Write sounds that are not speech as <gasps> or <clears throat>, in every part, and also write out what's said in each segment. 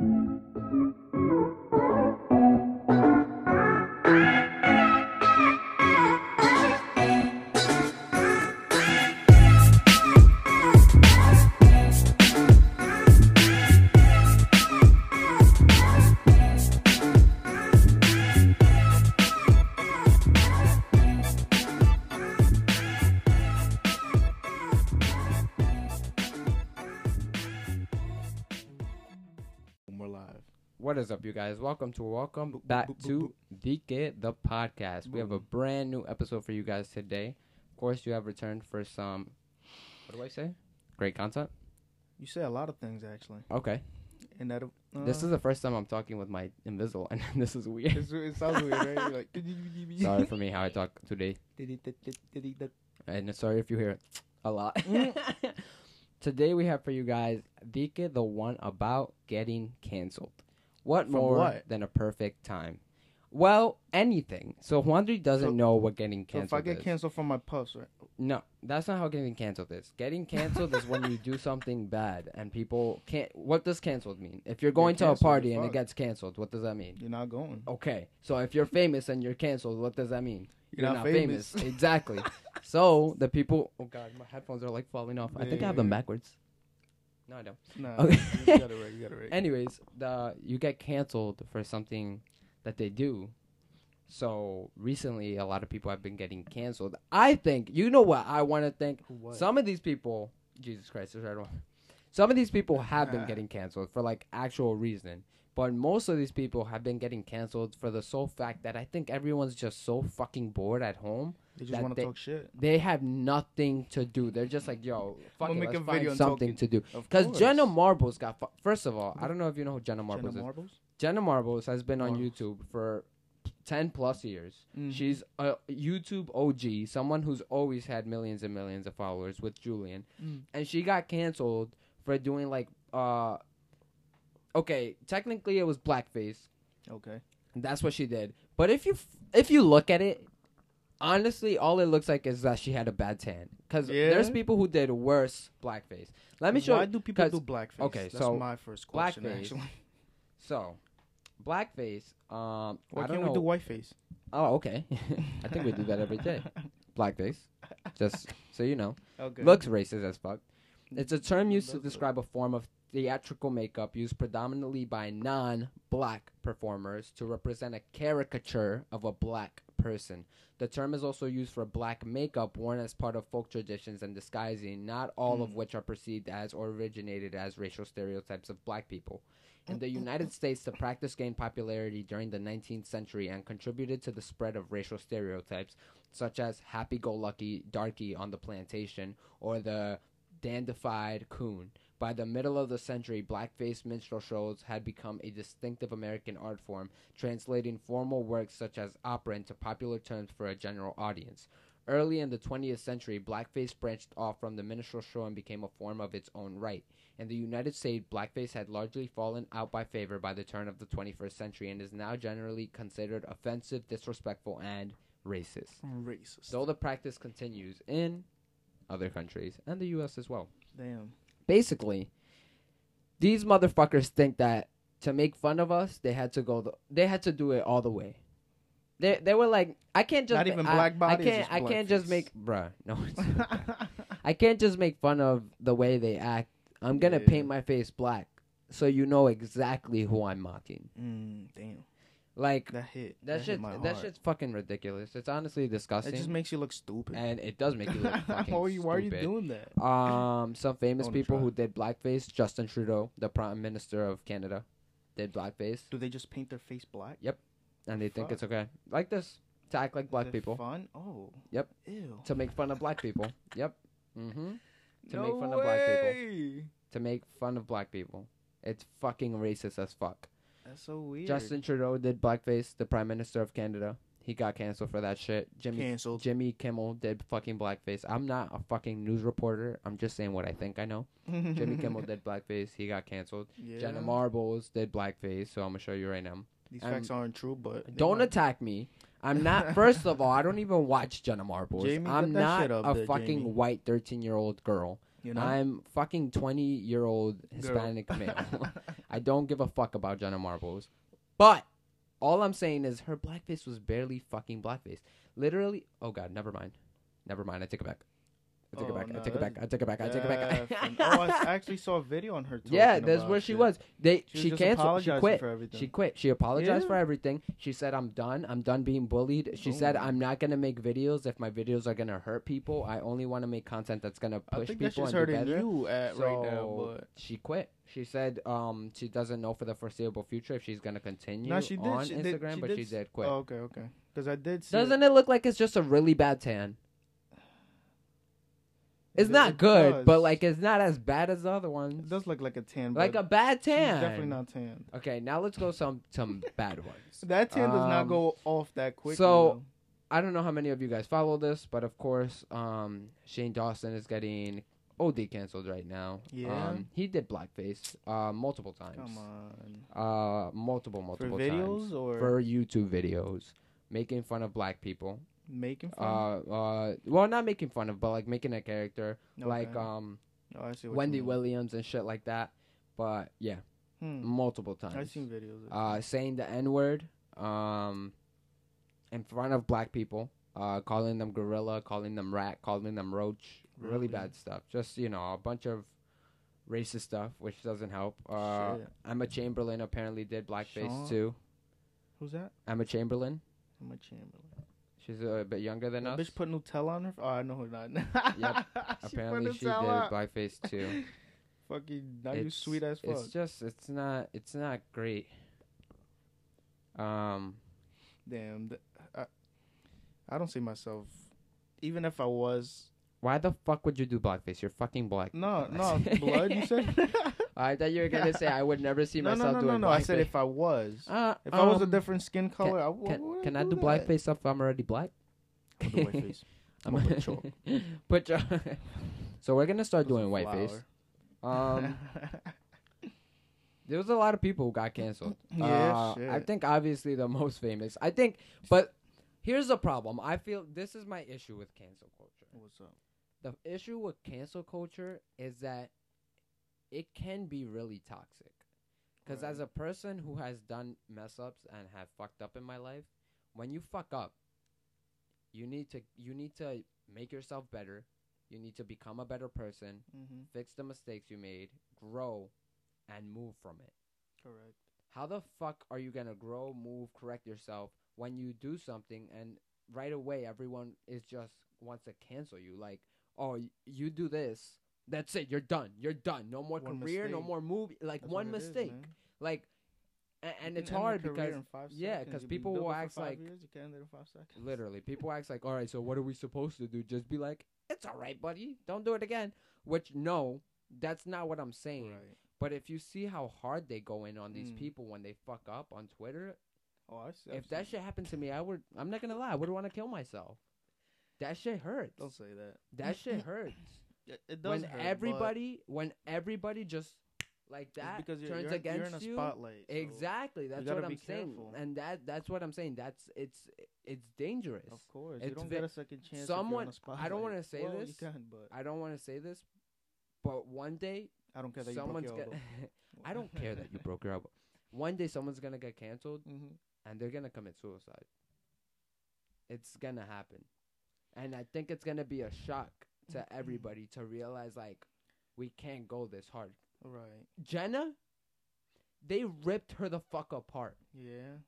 Is up, you guys? Welcome to welcome Boop, boop, back boop, boop, to Dike the podcast. We have a brand new episode for you guys today. Of course, you have returned for some. What do I say? Great content. You say a lot of things actually, Okay, and that uh, this is the first time I'm talking with my invisible, <laughs> and this is weird. it's, it sounds weird, right? You're like, sorry for me how I talk today, <laughs> and sorry if you hear it a lot. <laughs> Today we have for you guys Dike the one about getting canceled. What From more what? than a perfect time? Well, anything. So Juandri doesn't So- know what getting So canceled if I get is. canceled from my puffs, right? No, that's not how getting canceled is. Getting canceled is when you do something bad and people can't. What does canceled mean? If you're going to a canceled, party you're and it fucked. gets canceled, what does that mean? You're not going. Okay, so if you're famous and you're canceled, what does that mean? You're not famous. exactly. so the people. Oh God, my headphones are like falling off. I think I have them backwards. No, I don't. Nah, Okay. you got it right. You got it right. Anyways, the you get canceled for something that they do. So recently, a lot of people have been getting canceled. I think you know what I want to think. What? Some of these people, Jesus Christ, there's right. Some of these people have been <laughs> getting canceled for like actual reason, but most of these people have been getting canceled for the sole fact that I think everyone's just so fucking bored at home. They just want to talk shit. They have nothing to do. They're just like, yo, fuck I'ma it, make let's a find something to do. Because. Jenna Marbles got. Fu- First of all, I don't know if you know who Jenna Marbles Jenna is. Marbles. Jenna Marbles has been on Marbles. YouTube for 10 plus years. Mhm. She's a YouTube OG, someone who's always had millions and millions of followers with Julien. Mm. And she got canceled for doing like uh Okay, technically it was blackface. Okay. That's what she did. But if you f- if you look at it, honestly all it looks like is that she had a bad tan cuz Yeah? there's people who did worse blackface. Let me show Why do people do blackface? okay, That's so my first question. blackface, Actually, So, blackface um why can't know we do whiteface? Oh, okay. <laughs> I think we do that every day. <laughs> Blackface. Just so you know. Okay. Looks racist as fuck. It's a term used to describe a form of theatrical makeup used predominantly by non black performers to represent a caricature of a black person. The term is also used for black makeup worn as part of folk traditions and disguising, not all of Mm. which are perceived as or originated as racial stereotypes of black people. In the United States, the practice gained popularity during the 19th century and contributed to the spread of racial stereotypes, such as happy go lucky darky on the plantation or the dandified coon. By the middle of the century, blackface minstrel shows had become a distinctive American art form, translating formal works such as opera into popular terms for a general audience. Early in the 20th century, blackface branched off from the minstrel show and became a form of its own right. In the United States, blackface had largely fallen out by favor by the turn of the 21st century and is now generally considered offensive, disrespectful, and racist. Racist. Though the practice continues in other countries and the US as well. Damn. Basically, these motherfuckers think that to make fun of us, they had to go the, they had to do it all the way. They they were like, I can't just Not even I- black body, I can't just I can't just make bruh. No, <laughs> I can't just make fun of the way they act. I'm gonna Yeah. paint my face black so you know exactly who I'm mocking. mm, damn. Like That hit. that, hit shit that shit's fucking ridiculous. It's honestly disgusting. It just makes you look stupid. and it does make you look <laughs> fucking why, are you, why are you doing that? Um, some famous people who did blackface. Justin Trudeau, the Prime Minister of Canada, did blackface, Do they just paint their face black? Yep. And they think it's okay, like this, to act like black people, Fun. Oh. Yep. Ew. to make fun of black people. <laughs> Yep. Mm-hmm. to no make fun of black people. way. To make fun of black people. It's fucking racist as fuck. That's so weird. Justin Trudeau did blackface. The Prime Minister of Canada. He got canceled for that shit. Jimmy canceled. Jimmy Kimmel did fucking blackface. I'm not a fucking news reporter. I'm just saying what I think I know. <laughs> Jimmy Kimmel did blackface. He got canceled. Yeah. Jenna Marbles did blackface, so I'm gonna show you right now. These Um, facts aren't true, but Don't might- attack me. I'm not. <laughs> First of all, I don't even watch Jenna Marbles. Jamie, I'm not a there, fucking Jamie. white 13 year old girl. You know. I'm fucking 20 year old Hispanic male. <laughs> <laughs> I don't give a fuck about Jenna Marbles. But all I'm saying is her blackface was barely fucking blackface. Literally. Oh god, never mind. Never mind. I take it back. I take Oh, it back. I no, take it back. I take it back. I take it back. <laughs> Oh, I actually saw a video on her. yeah, that's where she shit. was. They She, she canceled. She quit. for everything. She quit. She apologized Yeah. for everything. She said, "I'm done. I'm done being bullied." She said, Oh. "I'm not gonna make videos if my videos are gonna hurt people. I only want to make content that's gonna I push think that's people just and do better." you at right now, So, but she quit. She said um she doesn't know for the foreseeable future if she's gonna continue no, she did. on she Instagram, did, she but did she did quit. Oh, okay, okay. Because I did. See Doesn't it look like it's just a really bad tan? It's It- not it good, but like it's not as bad as the other ones. It does look like a tan. like a bad tan. definitely not tan. Okay, now let's go some some <laughs> bad ones. That tan does not Um, go off that quick. so, though. I don't know how many of you guys follow this, but of course, um, Shane Dawson is getting OD canceled right now. Yeah? Um, he did blackface uh, multiple times. come on. Uh, multiple, For multiple videos times. or For YouTube videos. Making fun of black people. Making fun. Uh, uh, well, not making fun of, but like making a character. Like, um, oh, Wendy. Williams and shit like that. But yeah, Hmm. multiple times. I've seen videos. Of uh, saying the N word um, in front of black people, uh, calling them gorilla, calling them rat, calling them roach. Really Really? bad stuff. Just, you know, a bunch of racist stuff, which doesn't help. Uh, Shit. Emma Chamberlain apparently did blackface Sean? too. Who's that? Emma Chamberlain. Emma Chamberlain. She's a bit younger than That us. bitch put Nutella on her. Oh, I know her not. Yep. <laughs> She put Apparently, she did Nutella. blackface too. <laughs> Fucking, now you It's- sweet as fuck. It's just, it's not, it's not great. Um, Damn. th- I, I don't see myself. Even if I was, why the fuck would you do blackface? You're fucking black. no, <laughs> no, blood. You said. I thought you were gonna say I would never see <laughs> no, no, myself no, doing no, no. I said if I was, Uh, if I was a um, different skin color, I w- can, can I do that. blackface if I'm already black? I'll do whiteface. <laughs> I'm I'll put chalk. <laughs> put chalk. so we're gonna start doing whiteface. Um, there was a lot of people who got canceled. Yeah, Uh. I think obviously the most famous. I think, but here's the problem. I feel this is my issue with cancel culture. What's up? The issue with cancel culture is that it can be really toxic. Because Right. as a person who has done mess ups and have fucked up in my life, when you fuck up, you need to you need to make yourself better. You need to become a better person, Mm-hmm. fix the mistakes you made, grow, and move from it. Correct. How the fuck are you gonna grow, move, correct yourself when you do something and right away everyone is just wants to cancel you? Like, oh, y- you do this, that's it, you're done, you're done. No more One career, no more movie. Like That's one is, mistake, man. like, and, and it's hard because in five yeah, seconds. 'cause people will act like- years, you can end it in five seconds. <laughs> literally people acts like, all right, so what are we supposed to do? Just be like, it's all right, buddy, don't do it again. Which no, that's not what I'm saying. Right. But if you see how hard they go in on these Mm. people when they fuck up on Twitter, Oh, I see. if that shit happened to me, I would. I'm not gonna lie. I would want to kill myself. That shit hurts. don't say that. That <laughs> shit hurts. It, it does when hurt, everybody, when everybody just like that because you're, turns you're, against you're in a you. spotlight. so Exactly. That's what I'm saying. careful. And that that's what I'm saying. That's it's it's dangerous. Of course, It's you don't ve- get a second chance. someone- if you're on a I don't wanna say well, this. Can, but I don't want to say this, but one day I don't care that someone's you broke your <laughs> I don't care that you broke your elbow. One day someone's gonna get canceled <laughs> hmm and they're gonna commit suicide. It's gonna happen, and I think it's gonna be a shock to mm-hmm. everybody to realize like we can't go this hard. Right. Jenna, they ripped her the fuck apart. Yeah.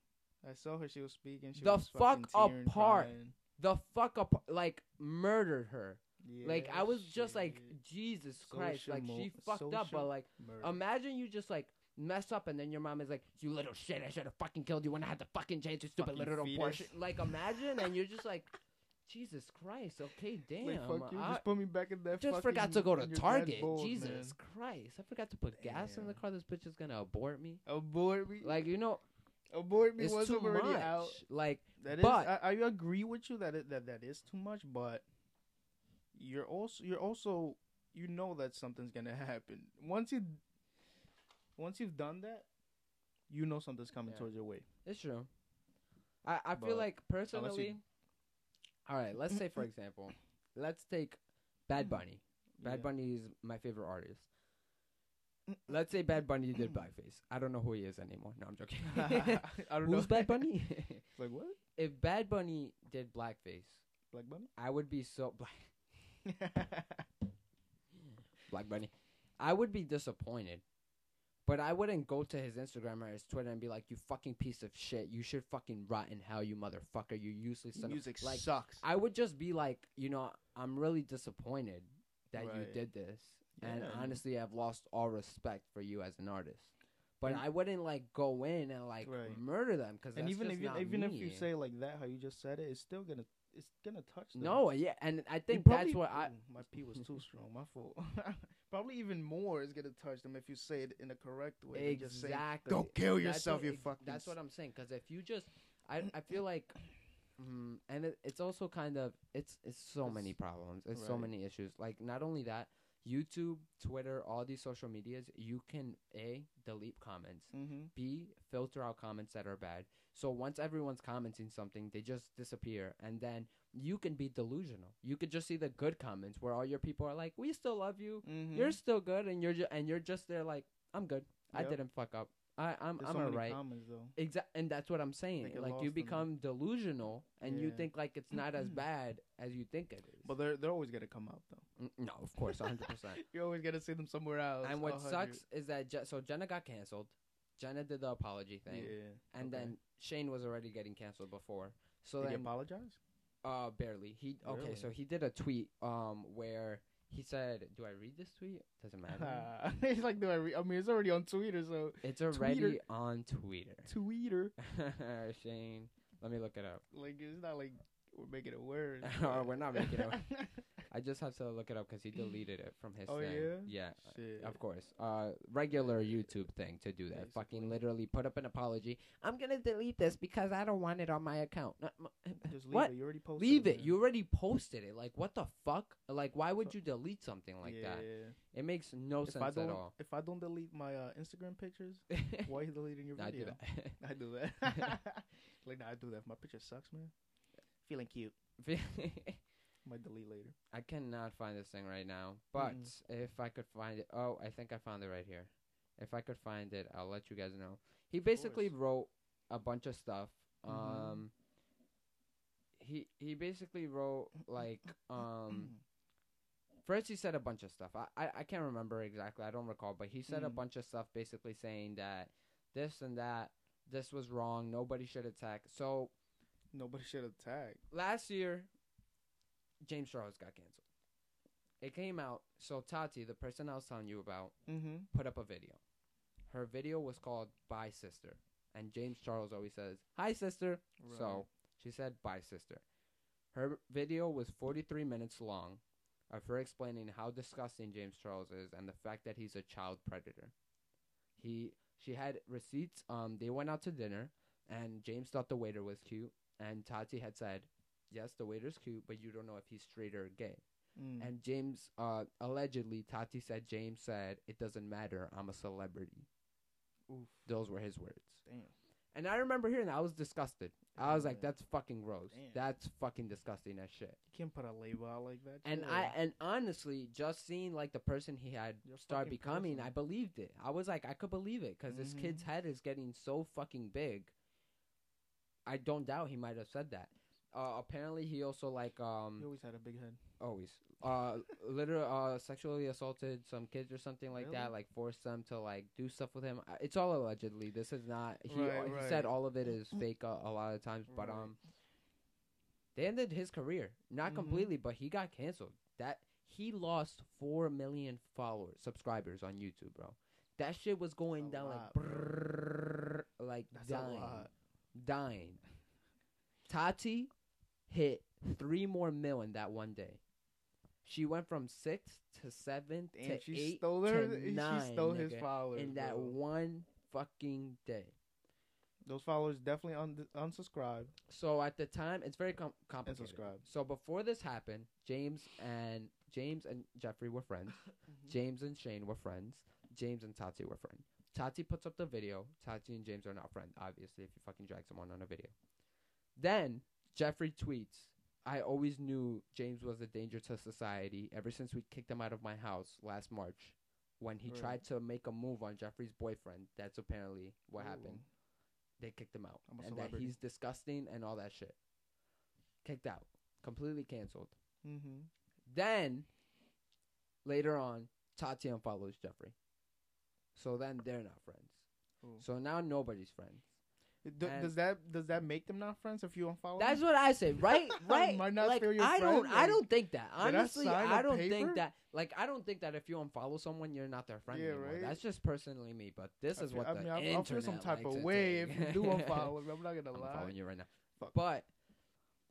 I saw her. She was speaking. She The was fuck apart. crying. The fuck up, like murdered her. like I was just like, shit. Jesus Christ, Social like she fucked up. But like, Murder. imagine you just like mess up and then your mom is like, "You little shit, I should have fucking killed you when I had the fucking chance, you stupid Fucking little fetus. portion." Like imagine, and you're just like, <laughs> Jesus Christ, okay, damn. like, fuck you. I just put me back in that. just forgot to go to Target. balls, Jesus man. Christ, I forgot to put gas in the car. This bitch is gonna abort me. Abort me. Like you know, abort me it's once too I'm already much. out. Like That is. But- I, I agree with you that it, that that is too much, but you're also you're also you know that something's gonna happen once you once you've done that. You know something's coming Yeah. towards your way. It's true. I, I feel like personally. All right, let's say for example, let's take Bad mm. Bunny. Bad Yeah. Bunny is my favorite artist. Let's say Bad Bunny did <clears throat> blackface. I don't know who he is anymore. No, I'm joking. <laughs> I don't know. Who's Bad Bunny? <laughs> like what? if Bad Bunny did blackface, Black Bunny? I would be so <laughs> black. Black Bunny. I would be disappointed. But I wouldn't go to his Instagram or his Twitter and be like, "You fucking piece of shit! You should fucking rot in hell, you motherfucker! You useless son of-" Music like." sucks. I would just be like, you know, I'm really disappointed that you did this, and honestly, I've lost all respect for you as an artist. But And- I wouldn't like go in and like Right. murder them because and even just if you, not even if you say like that, how you just said it, it's still gonna it's gonna touch them. no, yeah, and I think probably- that's what I. My pee was too strong. My fault. <laughs> probably even more is gonna touch them if you say it in a correct way. than Just say, Exactly. Don't kill yourself, you fucking. That's what I'm saying. Because if you just, I, I <clears throat> feel like, mm, and it, it's also kind of it's it's so It's- many problems. It's so many issues. Like not only that, YouTube, Twitter, all these social medias, you can a delete comments. Mm-hmm. B filter out comments that are bad. So once everyone's commenting something, they just disappear, and then you can be delusional. You could just see the good comments where all your people are like, "We still love you. Mm-hmm. You're still good," and you're ju- and you're just there like, "I'm good. I didn't fuck up. I I'm There's I'm so alright." comments though. Exact, and that's what I'm saying. Like you become delusional, and you think like it's not as <clears throat> bad as you think it is. But they're they're always gonna come out though. Mm, no, of course, 100. percent <laughs> You're always gonna see them somewhere else. And what 100. sucks is that Je- so Jenna got canceled. Jenna did the apology thing, Yeah. and okay. then Shane was already getting canceled before. So Did he apologize? Uh, barely. He okay. Really? So he did a tweet um where he said, "Do I read this tweet? Doesn't matter. <laughs> He's like, do I? read?" I mean, it's already on Twitter, so it's already Tweeter. on Twitter." <laughs> Twitter. <laughs> Shane, let me look it up. Like it's not like we're making it worse. We're not making it I just have to look it up because he deleted it from his Oh, thing. yeah? Yeah, Shit. of course. Uh, regular YouTube thing to do that. Basically. Fucking literally put up an apology. I'm gonna delete this because I don't want it on my account. <laughs> Just leave what? it. You already posted. Leave it. man. You already posted it. Like what the fuck? Like why would you delete something like yeah. that? It makes no If sense at all. if I don't delete my uh, Instagram pictures, <laughs> why are you deleting your video? <laughs> I do that. I do that. like, nah, I do that. If my picture sucks, man. Feeling cute. Might delete later. I cannot find this thing right now, but Mm. if I could find it, oh, I think I found it right here. If I could find it, I'll let you guys know. He basically course. wrote a bunch of stuff. Mhm. Um, he he basically wrote like <coughs> um. <coughs> First, he said a bunch of stuff. I, I, I can't remember exactly. I don't recall, but he said a Mm. bunch of stuff, basically saying that this and that, this was wrong. Nobody should attack. So Nobody should attack. last year, James Charles got canceled. It came out. So Tati, the person I was telling you about, Mm-hmm. put up a video. Her video was called "Bye Sister," and James Charles always says "Hi Sister." So she said "Bye Sister." Her video was 43 minutes long, of her explaining how disgusting James Charles is and the fact that he's a child predator. He she had receipts. Um, they went out to dinner, and James thought the waiter was cute, and Tati had said, "Yes, the waiter's cute, but you don't know if he's straight or gay." Mm. And James, uh, allegedly, Tati said James said, "It doesn't matter. I'm a celebrity." Oof. Those were his words. Damn. And I remember hearing that. I was disgusted. I was like, "That's fucking gross. Damn. That's fucking disgusting as shit." You can't put a label out like that. And. I and honestly, just seeing like the person he had You're start becoming, person. I believed it. I was like, I could believe it because this kid's Mhm. head is getting so fucking big. I don't doubt he might have said that. Uh, apparently, he also like um He always had a big head. always uh literally uh sexually assaulted some kids or something like that like forced them to like do stuff with him Uh, it's all allegedly this is not he Right, he right. said all of it is fake uh, a lot of times but Right. um they ended his career not Mhm. completely but he got canceled that he lost 4 million followers subscribers on YouTube bro that shit was going a down lot, like bro. brrrr, like That's dying a dying. Tati hit three more mil in that one day. She went from six to seven Damn, to she eight stole her. to nine she stole his followers in that bro. one fucking day. Those followers definitely un- unsubscribe. So at the time, it's very com- complicated. subscribe. So before this happened, James and James and Jeffree were friends. <laughs> Mm-hmm. James and Shane were friends. James and Tati were friends. Tati puts up the video. Tati and James are not friends, obviously, if you fucking drag someone on a video. Then Jeffree tweets, I always knew James was a danger to society ever since we kicked him out of my house last March when he Right. tried to make a move on Jeffree's boyfriend. That's apparently what Ooh. happened. They kicked him out. And that he's disgusting and all that shit. Kicked out. Completely canceled. Mm-hmm. Then later on, Tati unfollows Jeffree. So then they're not friends. Ooh. So now nobody's friends. D- does that does that make them not friends if you unfollow? That's them? what I say, right? <laughs> Right? Might not like, your I don't. friend, I don't think that. honestly. I Honestly, sign I a don't paper? think that. Like, I don't think that if you unfollow someone, you're not their friend Yeah, anymore. right? That's just personally me. But this I is feel- what I the mean, I'll, internet I'll feel some type of to way if you do <laughs> unfollow me. I'm not gonna lie. I'm lie. following you right now. Fuck. But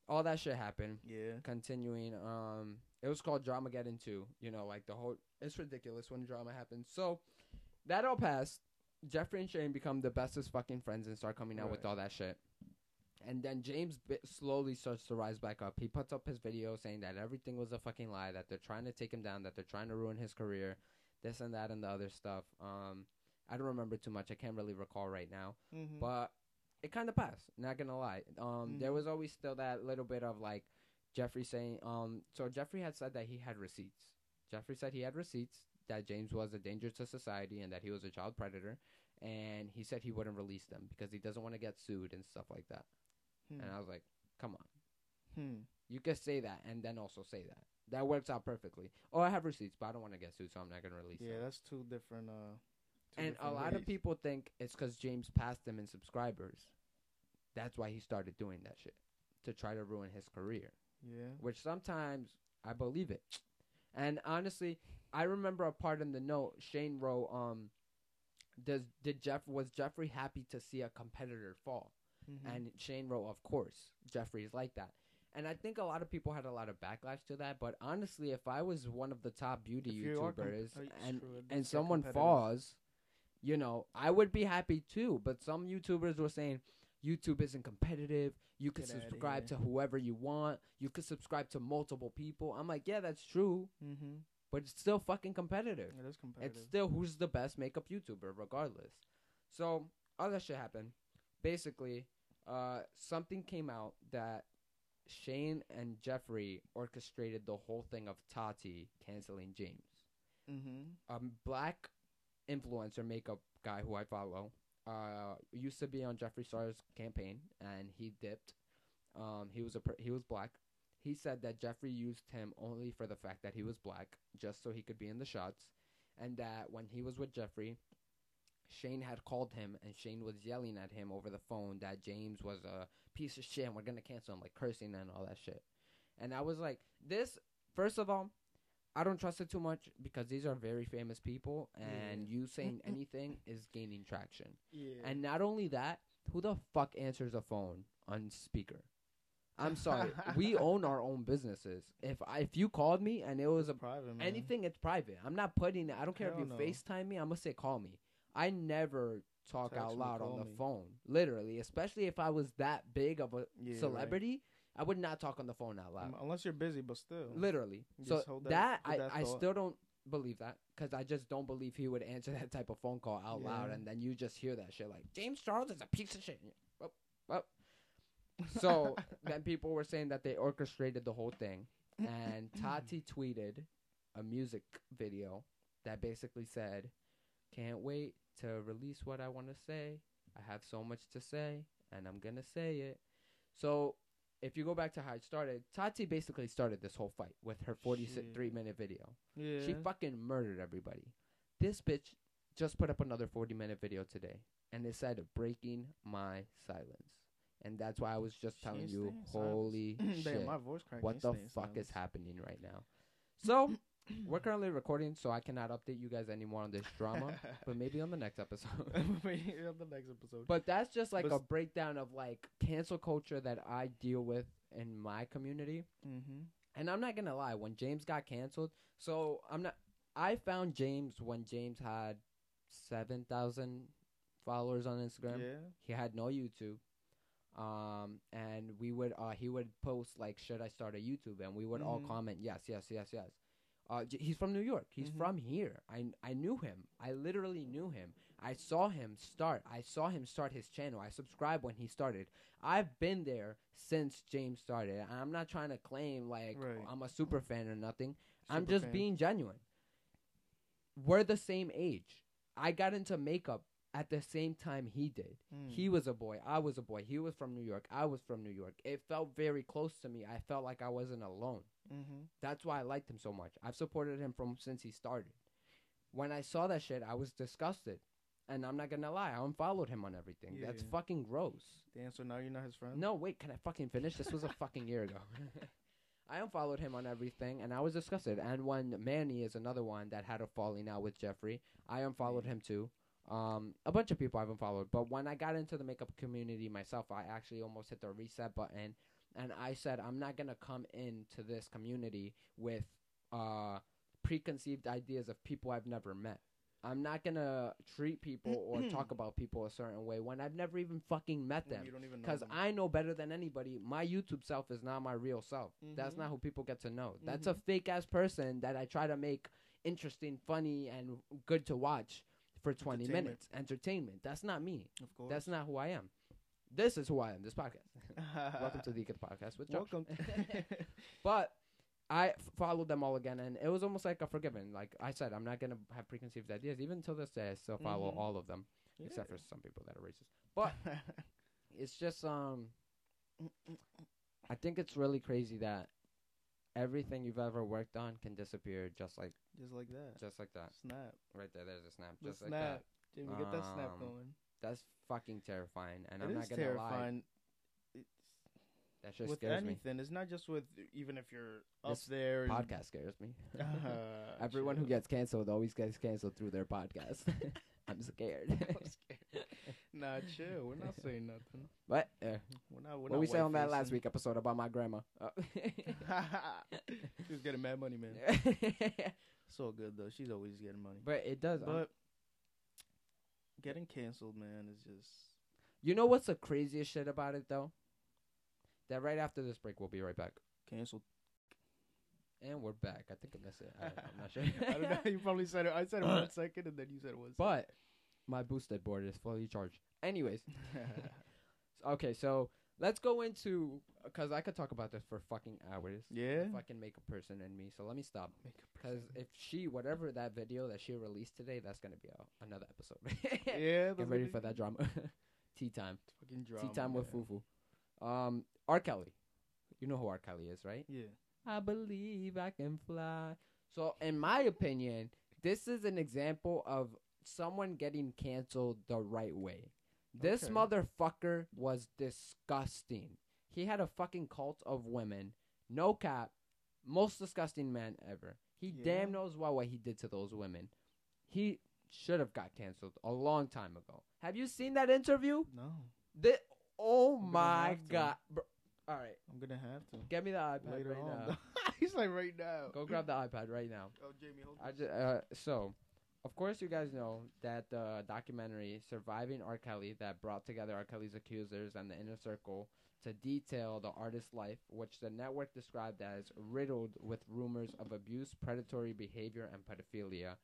all that shit happened. Yeah. Continuing, um, it was called Dramageddon 2. You know, like the whole. It's ridiculous when drama happens. So that all passed. Jeffree and Shane become the bestest fucking friends and start coming out with all that shit. And then James slowly starts to rise back up. He puts up his video saying that everything was a fucking lie, that they're trying to take him down, that they're trying to ruin his career, this and that and the other stuff. Um, I don't remember too much. I can't really recall right now Mm-hmm. but it kind of passed. Not gonna lie. Um, there Mhm. was always still that little bit of like Jeffree saying. Um, so Jeffree had said that he had receipts. Jeffree said he had receipts that James was a danger to society and that he was a child predator, and he said he wouldn't release them because he doesn't want to get sued and stuff like that. hmm. And I was like, come on, Hmm. you can say that and then also say that. That works out perfectly. Oh, I have receipts, but I don't want to get sued, so I'm not gonna release Yeah, them. that's two different. Uh, two And a different lot of people think it's because James passed them in subscribers. That's why he started doing that shit to try to ruin his career. Yeah. Which sometimes I believe it. And honestly, I remember a part in the note Shane wrote. Um, does did Jeff was Jeffree happy to see a competitor fall? Mhm. And Shane wrote, of course, Jeffree is like that. And I think a lot of people had a lot of backlash to that. But honestly, if I was one of the top beauty If you com- YouTubers uh, and true, it does and someone falls, you know, I would be happy too. But some YouTubers were saying YouTube isn't competitive. You can subscribe to whoever you want. You could subscribe to multiple people. I'm like, yeah, that's true, Mm-hmm. But it's still fucking competitive. It is competitive. It's still who's the best makeup YouTuber, regardless. So all that shit happened. Basically, uh, something came out that Shane and Jeffree orchestrated the whole thing of Tati canceling James mm-hmm. a black influencer makeup guy who I follow uh, used to be on Jeffree Star's campaign, and he dipped. Um, he was a he was black. He said that Jeffree used him only for the fact that he was black, just so he could be in the shots, and that when he was with Jeffree, Shane had called him, and Shane was yelling at him over the phone that James was a piece of shit, and we're gonna cancel him, like cursing and all that shit. And I was like, this. First of all, I don't trust it too much because these are very famous people, and you <laughs> saying anything is gaining traction. Yeah. And not only that, who the fuck answers a phone on speaker? I'm sorry, we <laughs> own our own businesses. If I, if you called me and it was a private man. anything, it's private. I'm not putting. I don't care Hell if you no. FaceTime me. I'm gonna say call me. I never talk Text out me, loud on the me. phone, literally. Especially if I was that big of a Yeah, right. celebrity, I would not talk on the phone out loud. Um, unless you're busy, but still. Literally. Just So hold that, that- I, that I still don't believe that because I just don't believe he would answer <laughs> that type of phone call out loud and then you just hear that shit like James Charles is a piece of shit. Well, well. So <laughs> then people were saying that they orchestrated the whole thing and <laughs> Tati tweeted a music video that basically said, "Can't wait to release what I want to say. I have so much to say and I'm going to say it." So if you go back to how it started, Tati basically started this whole fight with her 43 minute video. yeah. She fucking murdered everybody. This bitch just put up another 40 minute video today and it said breaking my silence. And that's why I was just telling ain't you, holy <laughs> Damn, shit. my voice cracked. What the fuck is happening right now? So, <coughs> we're currently recording, so I cannot update you guys anymore on this drama, <laughs> but maybe on the next episode. <laughs> Maybe on the next episode. But that's just like But a breakdown of like cancel culture that I deal with in my community. mm-hmm. And I'm not gonna lie, when James got canceled, so I'm not. I found James when James had seven thousand followers on Instagram. Yeah. He had no YouTube. Um, and we would uh he would post like, should I start a YouTube? And we would all Mhm. comment yes, yes, yes, yes. Uh, j- he's from New York. He's Mhm. from here. I I knew him. I literally knew him. I saw him start. I saw him start his channel. I subscribed when he started. I've been there since James started. I'm not trying to claim like Right. I'm a super fan or nothing. I'm just fan. being genuine. We're the same age. I got into makeup at the same time he did. Mm. He was a boy. I was a boy. He was from New York. I was from New York. It felt very close to me. I felt like I wasn't alone. Mm-hmm. That's why I liked him so much. I've supported him from since he started. When I saw that shit, I was disgusted. And I'm not gonna lie, I unfollowed him on everything. That's Yeah. fucking gross. Damn. So now you're not his friend. No, wait, can I fucking finish? This was a fucking year ago. <laughs> I unfollowed him on everything, and I was disgusted. And when Manny is another one that had a falling out with Jeffree, I unfollowed him too. Um, a bunch of people I've unfollowed, but when I got into the makeup community myself, I actually almost hit the reset button, and I said I'm not gonna come into this community with uh preconceived ideas of people I've never met. I'm not gonna treat people or talk about people a certain way when I've never even fucking met them. You don't even know. Because them. I know better than anybody. My YouTube self is not my real self. That's Mhm. not who people get to know. That's a Mhm. fake ass person that I try to make interesting, funny, and good to watch for 20 Entertainment. minutes. Entertainment. That's not me. Of course. That's not who I am. This is who I am. This podcast. <laughs> Welcome to the Good Podcast with Josh. Welcome. <laughs> <laughs> But I f- followed them all again, and it was almost like a forgiven. Like I said, I'm not gonna have preconceived ideas. Even till this day, I still follow Mhm. all of them, except for some people that are racist. But it's just um I think it's really crazy that everything you've ever worked on can disappear just like just like that. just like that. Snap. Right there, there's a snap. The Just like snap. that. Jimmy, get that snap Um, going. That's fucking terrifying. And It I'm not gonna lie. terrifying. It's, That shit with scares me. anything, it's not just with even if you're up This there. and- Podcast scares me. <laughs> Ah, Everyone who gets canceled always gets canceled through their podcast. <laughs> <laughs> I'm scared. I'm scared. Nah, chill. We're not saying nothing. but uh, We're not. We're what not we say on that last week episode about my grandma. Oh. <laughs> <laughs> she was getting mad money, man. <laughs> So good though. She's always getting money. but it does. um, But getting canceled, man, is just you know what's the craziest shit about it though? That right after this break, we'll be right back. canceled. And we're back. I think I missed it. I, I'm not sure. I don't know. You probably said it. I said it one second, and then you said it one. But my boosted board is fully charged. Anyways, <laughs> okay, so let's go into because I could talk about this for fucking hours. yeah. The fucking makeup person and me. So let me stop. Make a Because if she, whatever that video that she released today, that's gonna be a, another episode. <laughs> Yeah. <laughs> Get ready for that drama. Tea time. Fucking drama. Tea time with. Fufu. Um, R. Kelly. You know who R. Kelly is, right? Yeah. I believe I can fly. So, in my opinion, this is an example of someone getting canceled the right way. This Okay. motherfucker was disgusting. He had a fucking cult of women. No cap. Most disgusting man ever. He Yeah. damn knows well what he did to those women. He should have got canceled a long time ago. Have you seen that interview? No. The, oh I'm my god. Bro, all right. I'm gonna have to Get me the iPad later right on. now. <laughs> He's like right now. Go grab the iPad right now. Oh, Jamie, hold I this. ju- uh, so, of course, you guys know that the documentary "Surviving R. Kelly" that brought together R. Kelly's accusers and the inner circle to detail the artist's life, which the network described as riddled with rumors of abuse, predatory behavior, and pedophilia,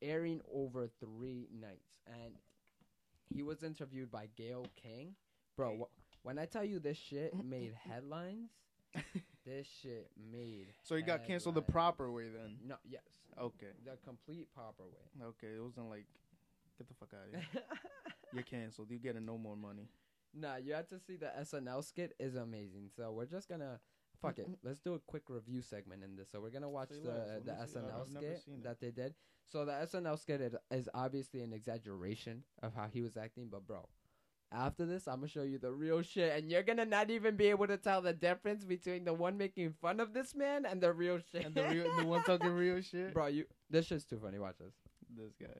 airing over three nights. And he was interviewed by Gayle King, bro. Wh- when I tell you this shit <laughs> made headlines, <laughs> this shit made. So he got canceled the proper way then. No, yes, Okay. the complete proper way. Okay. It wasn't like, get the fuck out of here. <laughs> You're canceled. You getting no more money. nah, you have to see the SNL skit is amazing. So we're just gonna fuck it. <laughs> Let's do a quick review segment in this. So we're gonna watch Say the less. The. SNL skit that they did. So the SNL skit is, is obviously an exaggeration of how he was acting, but bro. After this, I'm gonna show you the real shit, and you're gonna not even be able to tell the difference between the one making fun of this man and the real shit. And the real, the one talking real <laughs> shit. bro, you this shit's too funny. Watch this. This guy.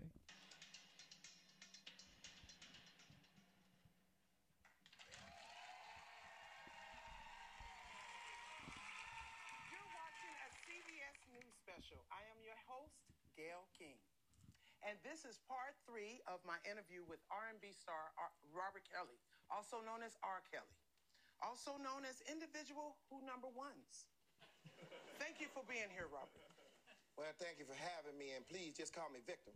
And this is part three of my interview with R&B star Robert Kelly, also known as R. Kelly, also known as individual who number ones. Thank you for being here, Robert. Well, thank you for having me, and please just call me Victim.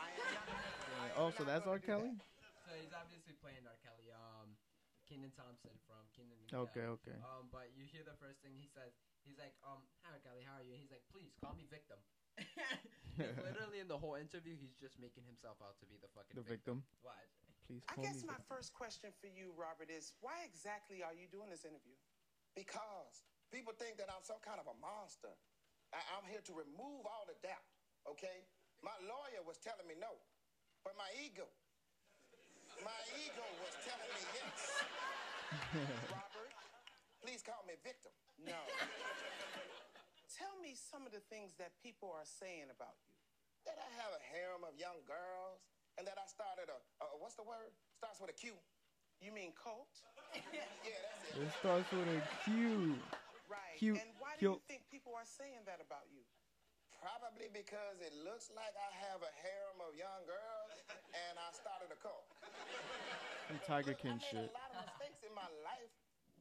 I am not. I am Oh, so not that's R. Kelly? that. So he's obviously playing R. Kelly. Um, Kenan Thompson from Kenan. and Okay, Kel. okay. Um, but you hear the first thing he says. He's like, um, hi Kelly, how are you? And He's like, please call me victim. He's <laughs> literally in the whole interview, he's just making himself out to be the fucking The victim. Watch. Please I guess me. my victim. first question for you, Robert, is why exactly are you doing this interview? Because people think that I'm some kind of a monster. I- I'm here to remove all the doubt, okay? My lawyer was telling me no, but my ego, my ego was telling me yes. <laughs> Robert, Please call me victim. no. Tell me some of the things that people are saying about you. That I have a harem of young girls, and that I started a, a what's the word? Starts with a Q. You mean cult? <laughs> Yeah, that's it. It starts with a Q. Right. Cute, And why do you think people are saying that about you? Probably because it looks like I have a harem of young girls, and I started a cult. Some Tiger Look, King I made shit. a lot of mistakes in my life.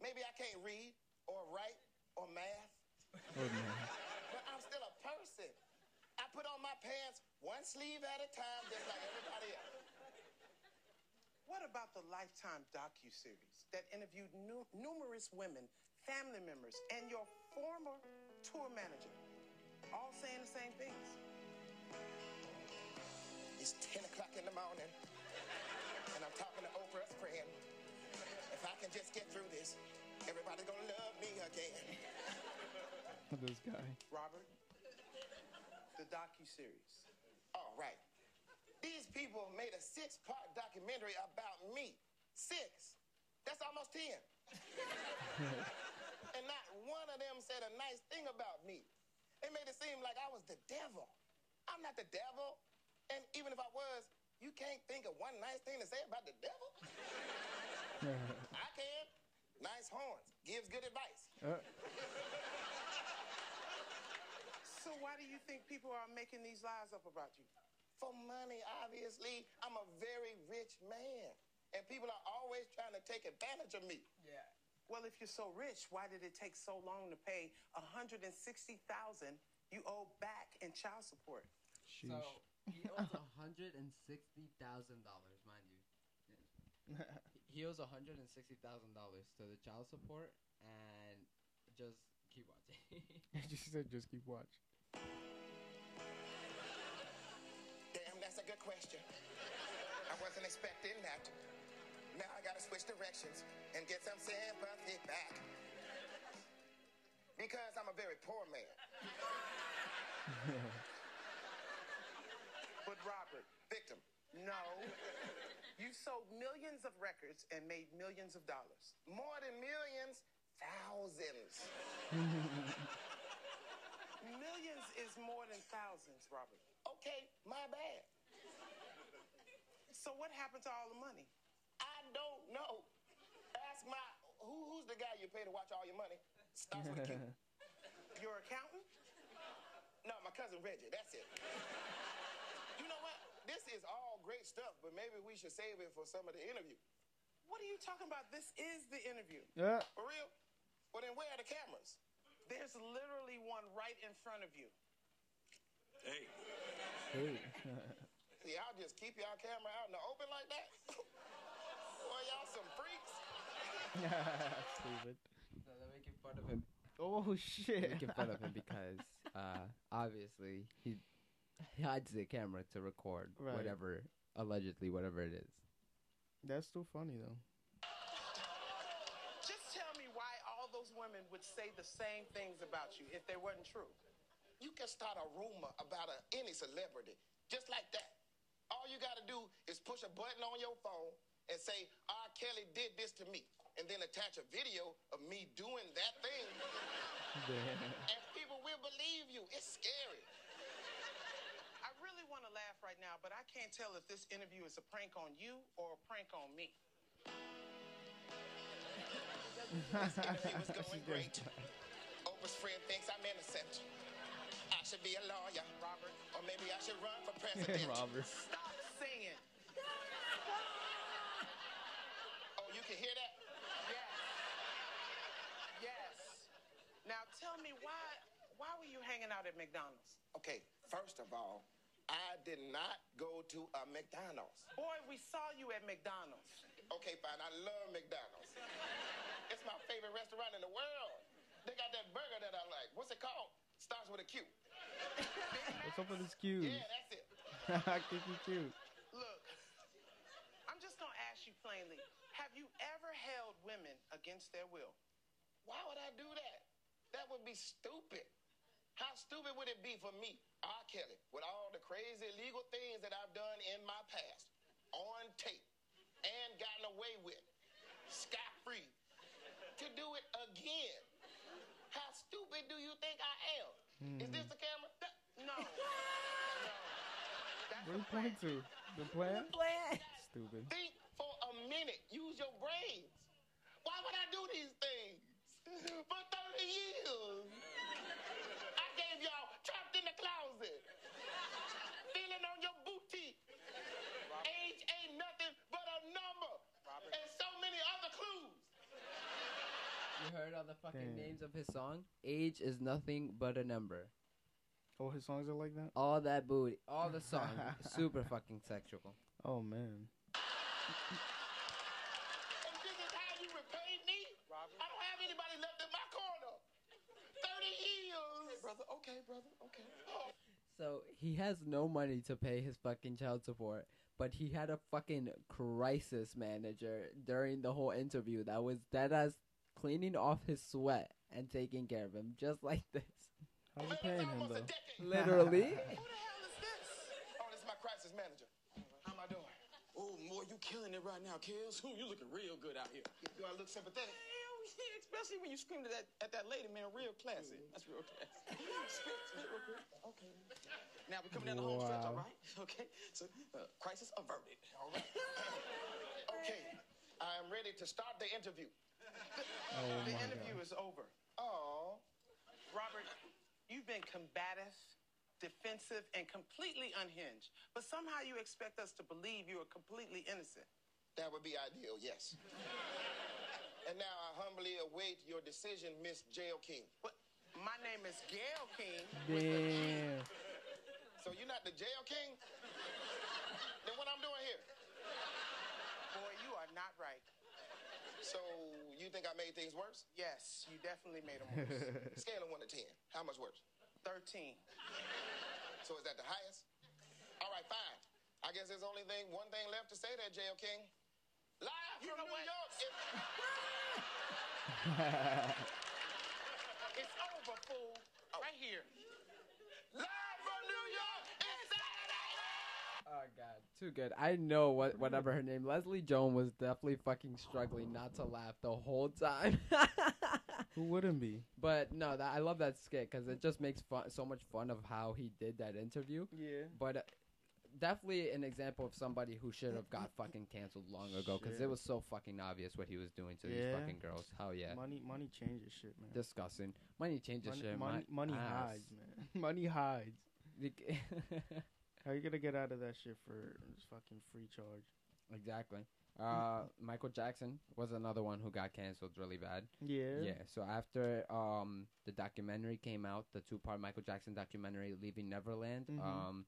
Maybe I can't read or write or math, Oh, man. but I'm still a person. I put on my pants one sleeve at a time, just like everybody else. What about the Lifetime docu-series that interviewed nu- numerous women, family members, and your former tour manager, all saying the same things? It's 10 o'clock in the morning, and I'm talking to Oprah's friend. If I can just get through this, everybody's gonna love me again. <laughs> This guy. Robert, the docu-series. All right. These people made a six-part documentary about me. Six. That's almost ten. <laughs> and not one of them said a nice thing about me. They made it seem like I was the devil. I'm not the devil. And even if I was, you can't think of one nice thing to say about the devil? <laughs> I can. Nice horns. Gives good advice. Uh, So why do you think people are making these lies up about you? For money, obviously. I'm a very rich man. And people are always trying to take advantage of me. Yeah. Well, if you're so rich, why did it take so long to pay 160,000 you owe back in child support? sheesh. So he owes <laughs> hundred and sixty thousand dollars, mind you. <laughs> He owes hundred and sixty thousand dollars to the child support and just keep watching. <laughs> she said, just keep watching. Damn, that's a good question. I wasn't expecting that. Now I gotta switch directions and get some sympathy back. Because I'm a very poor man. <laughs> But Robert, Victim. no. You sold millions of records and made millions of dollars. More than millions, thousands. <laughs> Millions is more than thousands, Robert. Okay, my bad. So what happened to all the money? I don't know. Ask my who, who's the guy you pay to watch all your money? Starts with a Q. <laughs> Your accountant? No, my cousin Reggie. That's it. You know what? This is all great stuff, but maybe we should save it for some of the interview. What are you talking about? This is the interview. Yeah. For real? Well, then where are the cameras? There's literally one right in front of you. Hey, Hey. <laughs> See, I'll just keep y'all camera out in the open like that. <laughs> Boy, y'all some freaks. <laughs> Stupid. so they're making fun of him. Oh shit. Making fun of him because uh, obviously he hides the camera to record Right. whatever allegedly whatever it is. That's still funny though. Just tell me why all those women would say the same things about you if they weren't true. You can start a rumor about a, any celebrity, just like that. All you got to do is push a button on your phone and say, R. Kelly did this to me, and then attach a video of me doing that thing, <laughs> and people will believe you. It's scary. I really want to laugh right now, but I can't tell if this interview is a prank on you or a prank on me. This interview is going great. Oprah's friend thinks I'm innocent. I should be a lawyer, Robert, or maybe I should run for <laughs> president. Robert. stop singing. Oh, you can hear that? Yes. Yes. Now tell me why why were you hanging out at McDonald's? Okay, first of all, I did not go to a McDonald's. Boy, we saw you at McDonald's. Okay, fine. I love McDonald's. it's my favorite restaurant in the world. They got that burger that I like. What's it called? Starts with a Q. What's up with this Q? Yeah, that's it. <laughs> Kiki cute. Look, I'm just gonna ask you plainly. Have you ever held women against their will? Why would I do that? That would be stupid. How stupid would it be for me, R. Kelly, with all the crazy illegal things that I've done in my past, on tape, and gotten away with, scot free, to do it again? How stupid do you think I am? Is this the camera? That- No. no. That's What are you a prank. pointing to? The plan? Stupid. Think for a minute. Use your brains. Why would I do these things? For 30 years. I gave y'all trapped in the closet. Feeling on your boutique. Age ain't nothing but a number. And so many other clues. You heard all the fucking Damn. names of his song? Age is nothing but a number. All his songs are like that? All that booty, all the song, <laughs> super fucking sexual. Oh, man. And this is how you repay me? I don't have anybody left in my corner. 30 years. brother. Okay, brother. Okay. Oh. So he has no money to pay his fucking child support, but he had a fucking crisis manager during the whole interview that was dead as cleaning off his sweat and taking care of him, just like this. How's he Man, paying him, though? Literally. Who the hell is this? Oh, this is my crisis manager. How am I doing? Oh, boy, you killing it right now, Kills. Ooh, you looking real good out here. Do I look sympathetic? Hell yeah, especially when you screamed at that, at that lady, man. Real classy. That's real classy. Spit, spit real quick. Okay. Now we're coming down the home stretch, all right? Okay. So, uh, crisis averted. All right. <laughs> okay. I am ready to start the interview. Oh, The my interview God. is over. Oh, Robert, you've been combative, defensive, and completely unhinged. But somehow you expect us to believe you are completely innocent. that would be ideal, yes. <laughs> and now I humbly await your decision, Miss Jail King. What? My name is Gayle King. Damn. <laughs> So you're not the Jail King? <laughs> then what I'm doing here? Boy, you are not right. So you think I made things worse? Yes, you definitely made them worse. <laughs> Scale of one to ten. How much worse? 13. So is that the highest? All right, fine. I guess there's only thing one thing left to say there, Jail King. Live You from New what? York. It- <laughs> It's over, fool. Oh. Right here. live too good. I know what whatever her name, Leslie Jones was definitely fucking struggling not to laugh the whole time. <laughs> Who wouldn't be? but no, that I love that skit because it just makes fun, so much fun of how he did that interview. Yeah. But uh, definitely an example of somebody who should have got fucking canceled long ago because it was so fucking obvious what he was doing to these fucking girls. Hell yeah, Money, money changes shit, man. disgusting. Money changes money, shit. money, My money hides, man. <laughs> money hides. <laughs> How you gonna get out of that shit for fucking free charge? exactly. Uh, <laughs> Michael Jackson was another one who got canceled really bad. Yeah. Yeah. So after um the documentary came out, the two part Michael Jackson documentary, Leaving Neverland, Mhm. um,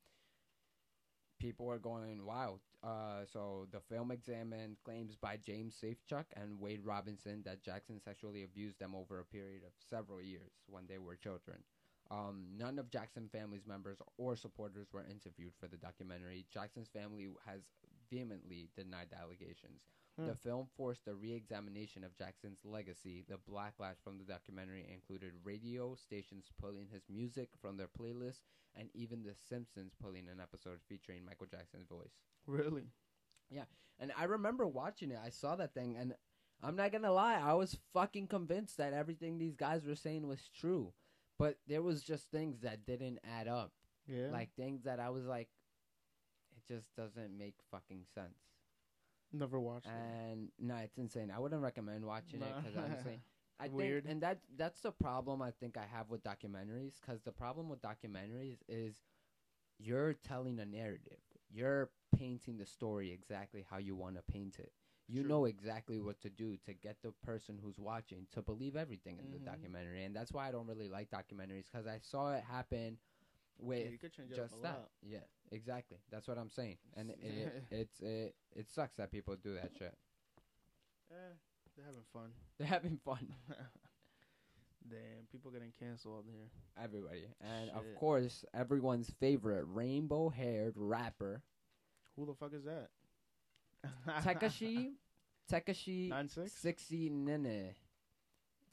people were going wild. Uh, so the film examined claims by James Safechuck and Wade Robson that Jackson sexually abused them over a period of several years when they were children. Um, none of Jackson family's members or supporters were interviewed for the documentary. Jackson's family has vehemently denied the allegations. Hmm. The film forced a re-examination of Jackson's legacy. The backlash from the documentary included radio stations pulling his music from their playlists, and even The Simpsons pulling an episode featuring Michael Jackson's voice. Really? Yeah, and I remember watching it. I saw that thing, and I'm not gonna lie, I was fucking convinced that everything these guys were saying was true. But there was just things that didn't add up, Yeah. like things that I was like, it just doesn't make fucking sense. never watched it. And no, it's insane. I wouldn't recommend watching it because honestly, <laughs> I Weird. think, and that that's the problem I think I have with documentaries. Because the problem with documentaries is you're telling a narrative. You're painting the story exactly how you want to paint it. You True. know exactly what to do to get the person who's watching to believe everything in Mhm. the documentary, and that's why I don't really like documentaries because I saw it happen with you could change it up just a that. lot. Yeah, exactly. That's what I'm saying. And it, it, <laughs> it's it, it sucks that people do that shit. Eh, they're having fun. <laughs> They're having fun, <laughs> Damn, people getting canceled here. everybody. And of course, everyone's favorite rainbow-haired rapper, Who the fuck is that? Tekashi Tekashi Nine six. 60 Nene.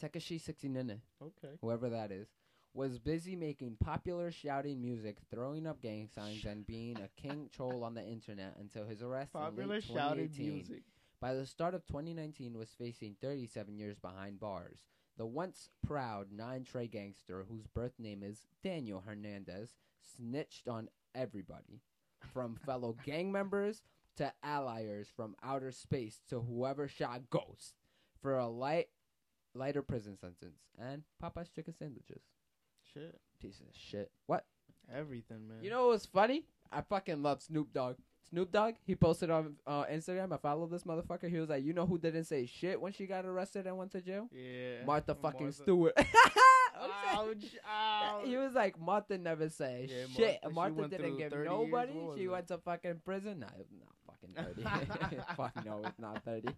Tekashi 60 Nene. Okay. whoever that is, was busy making popular shouting music, throwing up gang signs, and being a king <laughs> troll on the internet until his arrest in Popular late shouting 2018. music. By the start of 2019, was facing 37 years behind bars. The once proud nine Trey gangster, whose birth name is Daniel Hernandez, snitched on everybody, from <laughs> fellow gang members to alliers from outer space to whoever shot Ghost, for a light, lighter prison sentence and Popeye's chicken sandwiches. Shit. Piece of shit. What? Everything, man. You know what was funny? I fucking love Snoop Dogg. Snoop Dogg, he posted on uh, Instagram. I follow this motherfucker. He was like, "You know who didn't say shit when she got arrested and went to jail? Yeah. Martha fucking Martha. <laughs> Stewart." Ouch, ouch. He was like, "Martha never said Yeah, shit." Martha, Martha, didn't give 30 years. nobody. She went to fucking prison. Was not fucking thirty. <laughs> Fuck no, it's not thirty.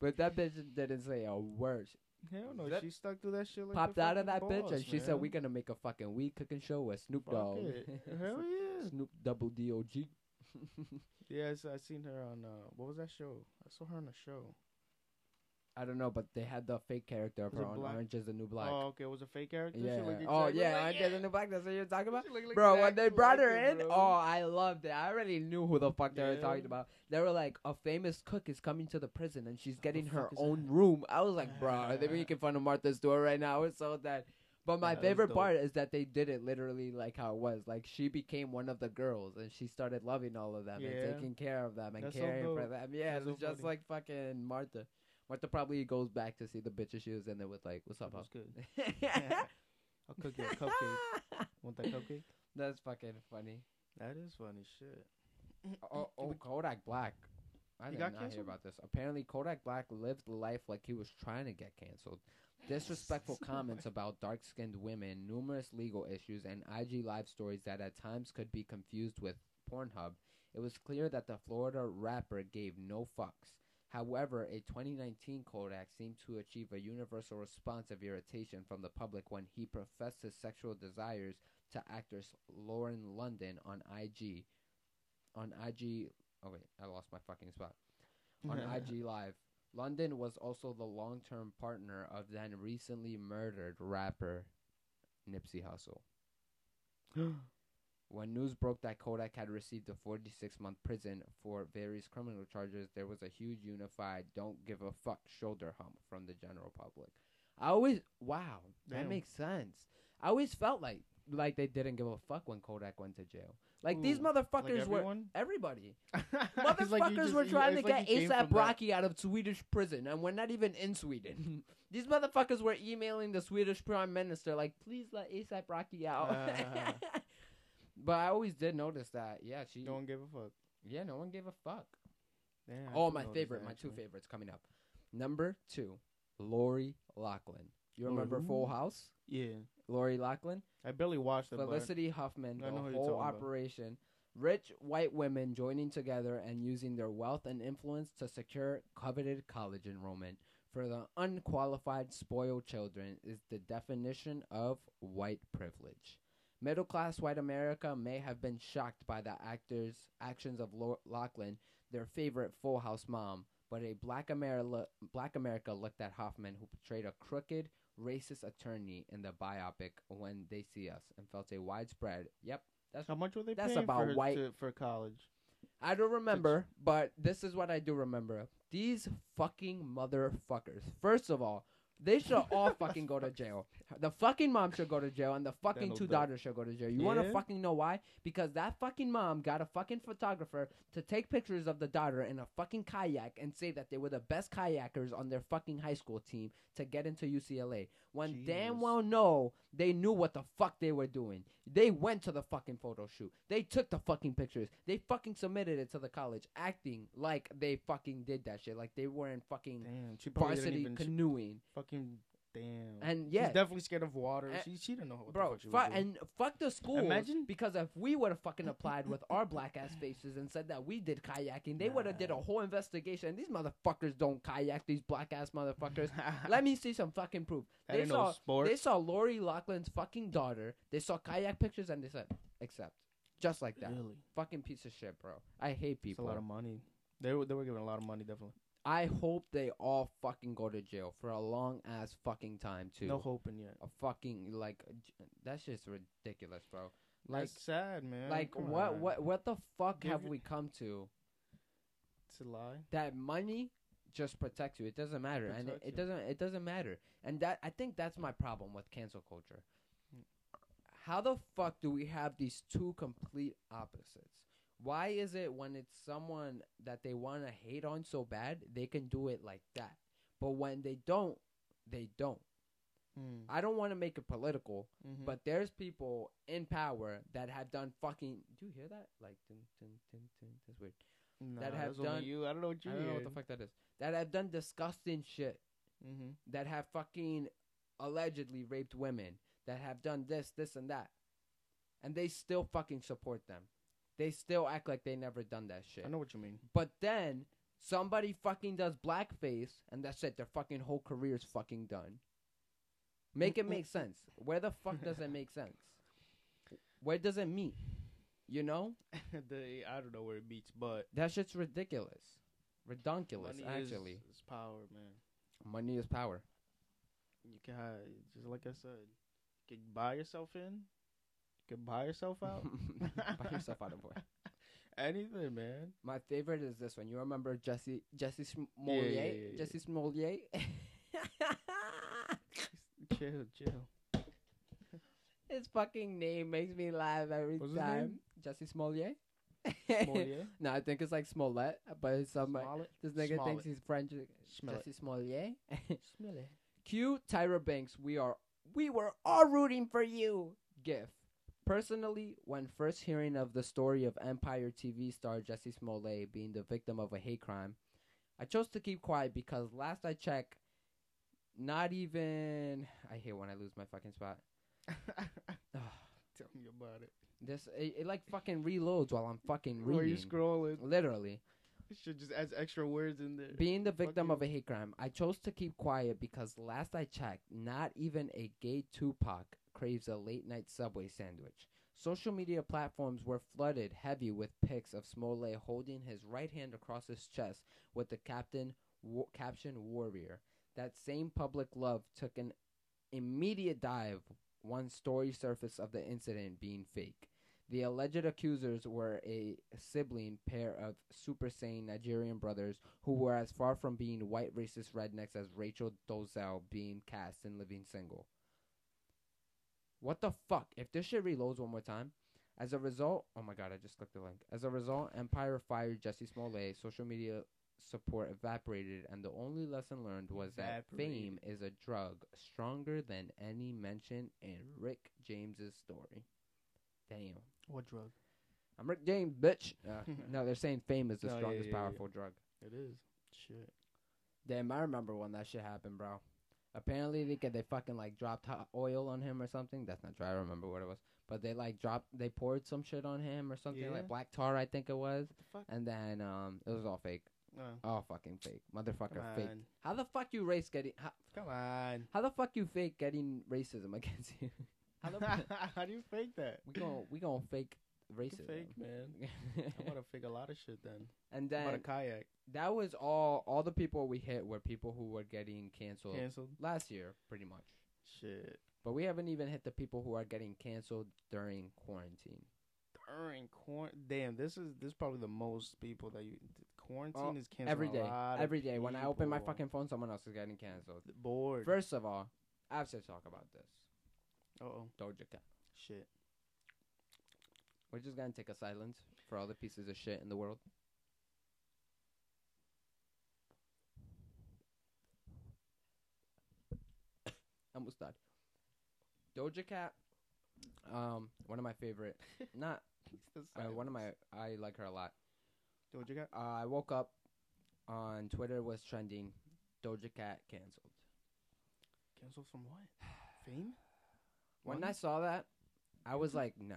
But that bitch didn't say a word. Hell no. That- She stuck through that shit like Popped the out of that fucking bitch boss, and she said, man. "We gonna make a fucking weed cooking show with Snoop Fuck Dogg." it. <laughs> Hell yeah. Snoop Double D O G. <laughs> Yes, I seen her on uh, what was that show? I saw her on a show. I don't know, but they had the fake character of her on black? Orange is the New Black. Oh, okay. It was a fake character. Yeah. looked Oh yeah, like- Orange is the New Black. That's what you're talking about, looked bro. When they brought her in, bro. oh, I loved it. I already knew who the fuck they were talking about. They were like, a famous cook is coming to the prison and she's getting her own that? room. I was like, bro, they're making <laughs> fun of Martha Stewart right now. It's so that. But my Yeah, favorite part is that they did it literally like how it was. Like she became one of the girls and she started loving all of them Yeah. and taking care of them and That's so caring for them. Yeah, That's it was so just funny. like fucking Martha. Martha probably goes back to see the bitches she was in there with, like, "What's up, That was huh?" good. <laughs> <laughs> I'll cook you a cupcake. Want that cupcake? That's fucking funny. That is funny shit. Oh, oh Kodak Black. I He did got not hear canceled? about this. Apparently, Kodak Black lived life like he was trying to get canceled. Disrespectful <laughs> comments about dark-skinned women, numerous legal issues, and IG live stories that at times could be confused with Pornhub. It was clear that the Florida rapper gave no fucks. However, a 2019 Kodak seemed to achieve a universal response of irritation from the public when he professed his sexual desires to actress Lauren London on IG. On IG. Oh, wait, I lost my fucking spot. On <laughs> IG Live. London was also the long term partner of then recently murdered rapper Nipsey Hussle. <gasps> <gasps> <gasps> When news broke that Kodak had received a 46 month prison for various criminal charges, there was a huge unified don't give a fuck shoulder hump from the general public. I always, wow, that makes sense. I always felt like like they didn't give a fuck when Kodak went to jail. Like these Ooh, motherfuckers were everybody. <laughs> It's like Motherfuckers just- were trying to like get ASAP that. Rocky out of Swedish prison, and we're not even in Sweden. <laughs> These motherfuckers were emailing the Swedish prime minister, like, please let ASAP Rocky out. Ah. <laughs> but I always did notice that. Yeah, she. No one gave a fuck. yeah, no one gave a fuck. Damn, oh, my favorite, my two favorites coming up. Number two, Lori Loughlin. You remember? Full House? Yeah, Lori Loughlin. I barely watched it. Felicity Huffman, the whole talking about. operation. Rich white women joining together and using their wealth and influence to secure coveted college enrollment for the unqualified spoiled children is the definition of white privilege. Middle class white America may have been shocked by the actor's actions of Loughlin, their favorite Full House mom, but a black America, black America looked at Huffman, who portrayed a crooked, racist attorney in the biopic When They See Us, and felt a widespread, yep, that's How much were they That's paying about for white- to, for college? I don't remember, but this is what I do remember. These fucking motherfuckers. First of all, they should all fucking go to jail. The fucking mom should go to jail, and the fucking two daughters should go to jail. You want to Yeah? fucking know why? Because that fucking mom got a fucking photographer to take pictures of the daughter in a fucking kayak and say that they were the best kayakers on their fucking high school team to get into UCLA. When damn Jesus. well know they knew what the fuck they were doing. They went to the fucking photo shoot. They took the fucking pictures. They fucking submitted it to the college, acting like they fucking did that shit, like they were in fucking Damn, she probably didn't varsity even she canoeing. Fucking Damn. And yeah, she's definitely scared of water. And- she she didn't know what bro, the fuck doing. and fuck the school. Imagine- because if we would have fucking applied with our black ass faces and said that we did kayaking, they would have did a whole investigation. And these motherfuckers don't kayak. These black ass motherfuckers. <laughs> Let me see some fucking proof. That They no saw sport. they saw Lori Loughlin's fucking daughter. They saw kayak pictures and they said accept, just like that. Really? Fucking piece of shit, bro. I hate people. It's a lot of money. They were they were giving a lot of money, definitely. I hope they all fucking go to jail for a long ass fucking time too. No hoping yet. A fucking like that's just ridiculous, bro. Like That's sad, man. like Come what on. what what the fuck Give have we come to It's a lie. that money just protects you. It doesn't matter, and it, it doesn't it doesn't matter. And that I think that's my problem with cancel culture. Hmm. How the fuck do we have these two complete opposites? Why is it when it's someone that they want to hate on so bad, they can do it like that, but when they don't, they don't. Mm. I don't want to make it political, Mhm. but there's people in power that have done fucking. Do you hear that? Like, dun, dun, dun, dun, that's weird. That have done- you. I don't know what you I don't know what the fuck that is. That have done disgusting shit. Mm-hmm. That have fucking allegedly raped women. That have done this, this, and that, and they still fucking support them. They still act like they never done that shit. I know what you mean. But then somebody fucking does blackface, and that's it. Their fucking whole career's fucking done. Make it mm, make mm. sense. Where the fuck does it make sense? Where does it meet? You know <laughs> the I don't know where it beats, but that shit's ridiculous, redonkulous. money Actually, is, is power, man. money is power. You can have, just like I said, you can buy yourself in. Can buy yourself <laughs> out. Buy yourself out of boy. <laughs> Anything, man. My favorite is this one. You remember Jesse Jesse Smollett? yeah, yeah, yeah. Jesse Smollett. <laughs> chill, chill. His fucking name makes me laugh every What's time. Jesse Smollett. Smollett? no, I think it's like Smollett, but it's some Smollett? this nigga thinks he's French. Smollett. Jesse Smollett. Smollett. Cue Tyra Banks. We are we were all rooting for you. GIF. Personally, when first hearing of the story of Empire TV star Jesse Smollett being the victim of a hate crime, I chose to keep quiet because last I checked, not even I hate when I lose my fucking spot. <laughs> Tell me about it. This it, it like fucking reloads while I'm fucking reading. Where you scrolling? Literally. It should just add extra words in there. Being the victim of a hate crime, I chose to keep quiet because last I checked, not even a gay Tupac craves a late night Subway sandwich. Social media platforms were flooded heavy with pics of Smollett holding his right hand across his chest with the captain caption "Warrior." That same public love took an immediate dive once story surfaced of the incident being fake. The alleged accusers were a sibling pair of Super Saiyan Nigerian brothers who were as far from being white racist rednecks as Rachel Dolezal being cast in Living Single. What the fuck? If this shit reloads one more time, as a result, oh my god, I just clicked the link. As a result, Empire fired Jesse Smollett. Social media support evaporated, and the only lesson learned was that fame is a drug stronger than any mention in Rick James's story. Damn. What drug? I'm Rick James, bitch. <laughs> Uh, no, they're saying fame is the Oh, yeah, strongest, yeah, yeah. powerful drug. It is. Shit. Damn, I remember when that shit happened, bro. Apparently, they they fucking like dropped hot oil on him or something. That's not true. I don't remember what it was, but they like dropped, they poured some shit on him or something Yeah. like black tar, I think it was, the fuck? and then um, it was all fake. Uh, All fucking fake, motherfucker, come fake. on. How the fuck you race getting? How, Come on. how the fuck you fake getting racism <laughs> against you? how <laughs> the How do you fake that? we gon' we gon' fake racism. fake, man. <laughs> I'm gonna fake a lot of shit then. and I'm about then a kayak. that was all. All the people we hit were people who were getting canceled Cancelled. last year, pretty much. Shit. But we haven't even hit the people who are getting canceled during quarantine. During quarantine, damn, this is this is probably the most people that you quarantine Oh, is canceling Every a day, every day. When I open my fucking phone, someone else is getting canceled. bored. First of all, I have to talk about this. oh Doja Cat. shit. We're just gonna take a silence for all the pieces of shit in the world. <coughs> Almost died. Doja Cat, um, one of my favorite. <laughs> Not uh, one of my. I like her a lot. Doja Cat. Uh, I woke up on Twitter was trending. Doja Cat canceled. Canceled from what? Fame? When Money? I saw that, I was like, no.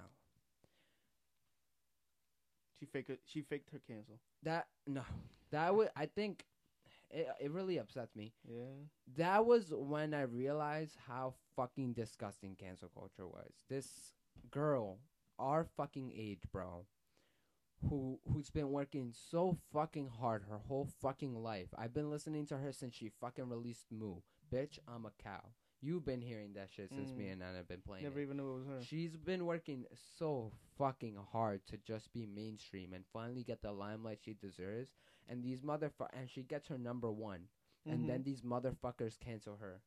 She faked it. She faked her cancel. That no. That would I think it it really upsets me. Yeah. That was when I realized how fucking disgusting cancel culture was. This girl, our fucking age, bro, who who's been working so fucking hard her whole fucking life. I've been listening to her since she fucking released Moo. Bitch, I'm a cow. You've been hearing that shit since me Mm. and Nana have been playing. Never it. even knew it was her. She's been working so fucking hard to just be mainstream and finally get the limelight she deserves. And these motherfuckers, and she gets her number one. And then Mhm. these motherfuckers cancel her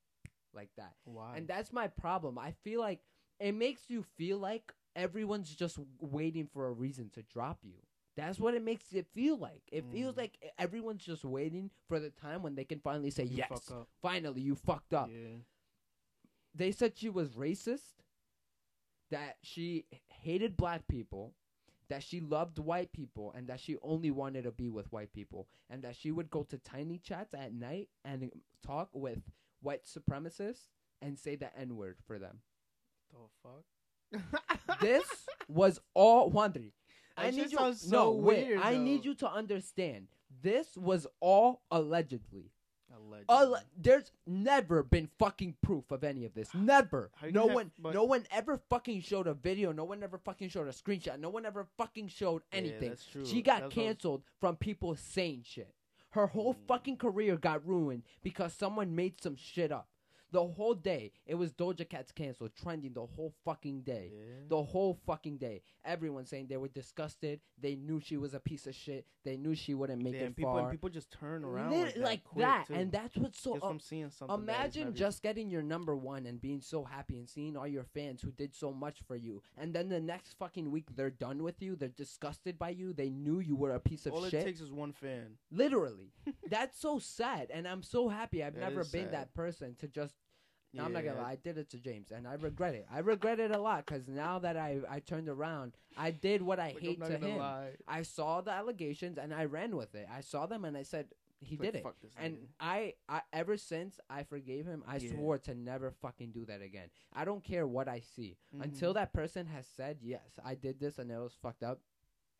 like that. why? And that's my problem. I feel like it makes you feel like everyone's just waiting for a reason to drop you. That's what it makes it feel like. It feels Mm. like everyone's just waiting for the time when they can finally say, You yes, finally, you fucked up Yeah. They said she was racist, that she hated black people, that she loved white people, and that she only wanted to be with white people, and that she would go to tiny chats at night and talk with white supremacists and say the N word for them. The fuck? <laughs> <laughs> This was all Wandri. I need you. sounds no, wait. weird, I need you to understand. This was all allegedly. Allegedly. Alle- there's never been fucking proof of any of this. Never. No one. but- no one ever fucking showed a video. No one ever fucking showed a screenshot. No one ever fucking showed Yeah, anything. that's true. She got That's canceled from people saying shit. Her whole Mm. fucking career got ruined because someone made some shit up. The whole day, it was Doja Cat's canceled, trending the whole fucking day. Yeah. The whole fucking day. Everyone saying they were disgusted. They knew she was a piece of shit. They knew she wouldn't make Damn, it people, far. and people just turn around Lit- like that. that, and that's what's so from seeing something. Imagine just getting your number one and being so happy and seeing all your fans who did so much for you, and then the next fucking week they're done with you. They're disgusted by you. They knew you were a piece of All it shit. takes is one fan. Literally, <laughs> that's so sad, and I'm so happy I've That never been sad. that person to just. No, I'm not gonna lie. I did it to James, and I regret it. I regret it a lot because now that I I turned around, I did what I Like, hate I'm not to gonna him. lie. I saw the allegations and I ran with it. I saw them and I said he Like, did it. fuck this And nigga. I, I ever since I forgave him, I Yeah. swore to never fucking do that again. I don't care what I see until Mhm. that person has said yes, I did this and it was fucked up,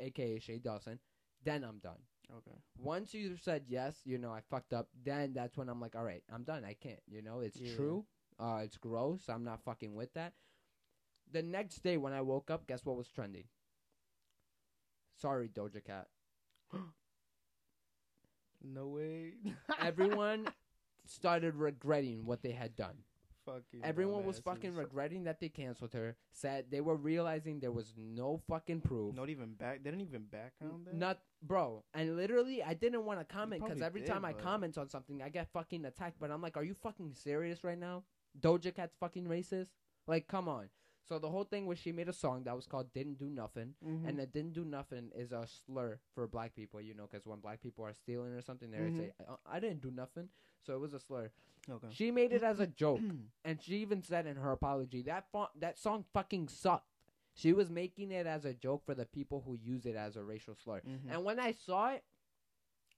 aka Shane Dawson. Then I'm done. Okay. Once you said yes, you know I fucked up. Then that's when I'm like, all right, I'm done. I can't. You know, it's Yeah. true. Uh, it's gross. I'm not fucking with that. The next day when I woke up, guess what was trending? Sorry, Doja Cat. <gasps> No way. <laughs> everyone started regretting what they had done. fucking. Everyone was fucking regretting that they canceled her. Said they were realizing there was no fucking proof. Not even back. They didn't even background that. Not, bro. And literally, I didn't want to comment because every did, time I but- comment on something, I get fucking attacked. But I'm like, are you fucking serious right now? Doja Cat's fucking racist? Like, come on. So the whole thing was she made a song that was called "Didn't Do Nothing," Mhm. and it didn't do nothing is a slur for black people, you know, because when black people are stealing or something, they Mhm. say, I-, "I didn't do nothing," so it was a slur. okay. She made it as a <clears throat> joke, and she even said in her apology that fa- that song fucking sucked. She was making it as a joke for the people who use it as a racial slur. Mhm. And when I saw it,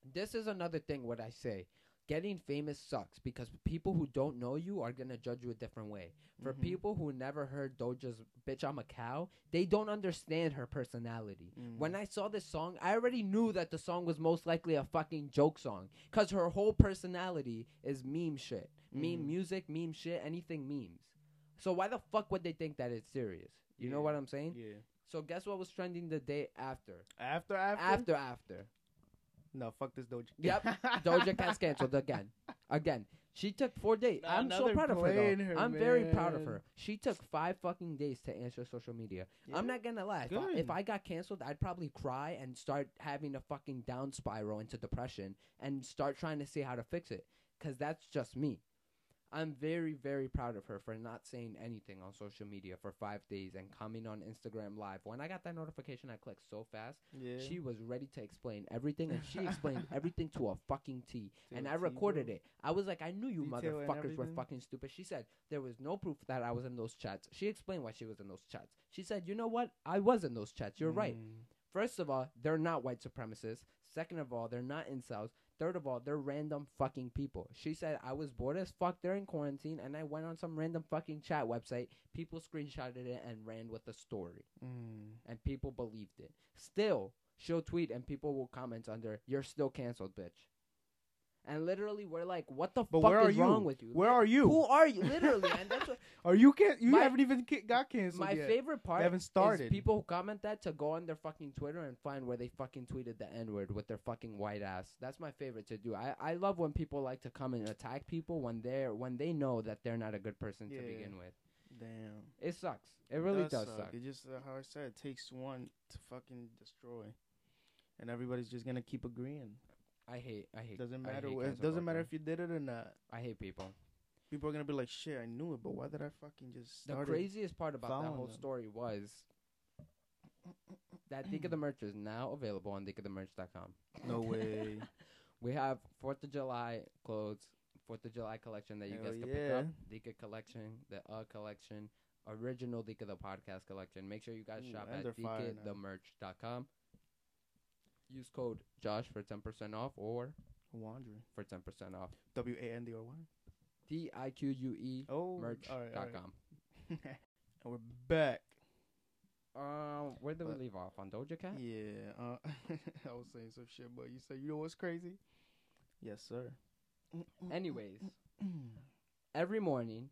this is another thing. What I say, getting famous sucks because people who don't know you are gonna judge you a different way. For Mhm. people who never heard Doja's "Bitch I'm a Cow," they don't understand her personality. Mm. When I saw this song, I already knew that the song was most likely a fucking joke song. Cause her whole personality is meme shit. Meme Mhm. music, meme shit, anything memes. So why the fuck would they think that it's serious? You know what I'm saying? Yeah. So guess what was trending the day after? After after. After after. No, fuck this Doja. Yep. <laughs> Doja Cat's canceled again. Again. She took four days. Nah, I'm so they're proud of her, playing though. her, I'm very proud of man. her. She took five fucking days to answer social media. I'm not gonna lie. If I, Good. if I got canceled, I'd probably cry and start having a fucking down spiral into depression and start trying to see how to fix it. Cause that's just me. I'm very, very proud of her for not saying anything on social media for five days and coming on Instagram live. When I got that notification, I clicked so fast. Yeah. She was ready to explain everything, and she <laughs> explained everything to a fucking T. To And I recorded it. I was like, I knew you Detail motherfuckers were fucking stupid. She said there was no proof that I was in those chats. She explained why she was in those chats. She said, you know what? I was in those chats. You're right. Mm. First of all, they're not white supremacists. Second of all, they're not incels. Third of all, they're random fucking people. She said I was bored as fuck during quarantine and I went on some random fucking chat website. People screenshotted it and ran with the story. Mm. And people believed it. Still, she'll tweet and people will comment under, You're still canceled, bitch. And literally we're like, What the But fuck is you? wrong with you? Where are you? Who are you? Literally, and that's what <laughs> Are you can You My- haven't even got canceled my yet. favorite part haven't started. is people who comment that to go on their fucking Twitter and find where they fucking tweeted the N word with their fucking white ass. That's my favorite to do. I, I love when people like to come and attack people when they're when they know that they're not a good person Yeah. to begin with. Damn. It sucks. It really does, suck. suck. It just uh, how I said, it takes one to fucking destroy, and everybody's just gonna keep agreeing. I hate I hate Doesn't I matter. hate It doesn't matter if you did it or not. I hate people. People are gonna be like, "Shit, I knew it, but why did I fucking just?" The craziest part about that whole them. story was that Dick of the <clears throat> Merch is now available on dickofthemerch.com. No <laughs> way. We have Fourth of July clothes, Fourth of July collection that you Hell guys can pick up. yeah. Dika collection, the Uh collection, original Dika the podcast collection. Make sure you guys Ooh, shop at they're fire now. dikathemerch.com. Use code Josh for ten percent off or Wandering. for ten percent off. W A N D O Y. D I Q U E Oh, merch.com. all right, all right. <laughs> and we're back. Um, where did But- we leave off on Doja Cat? Yeah. Uh, <laughs> I was saying some shit, but you said you know what's crazy? Yes, sir. Anyways, <clears throat> every morning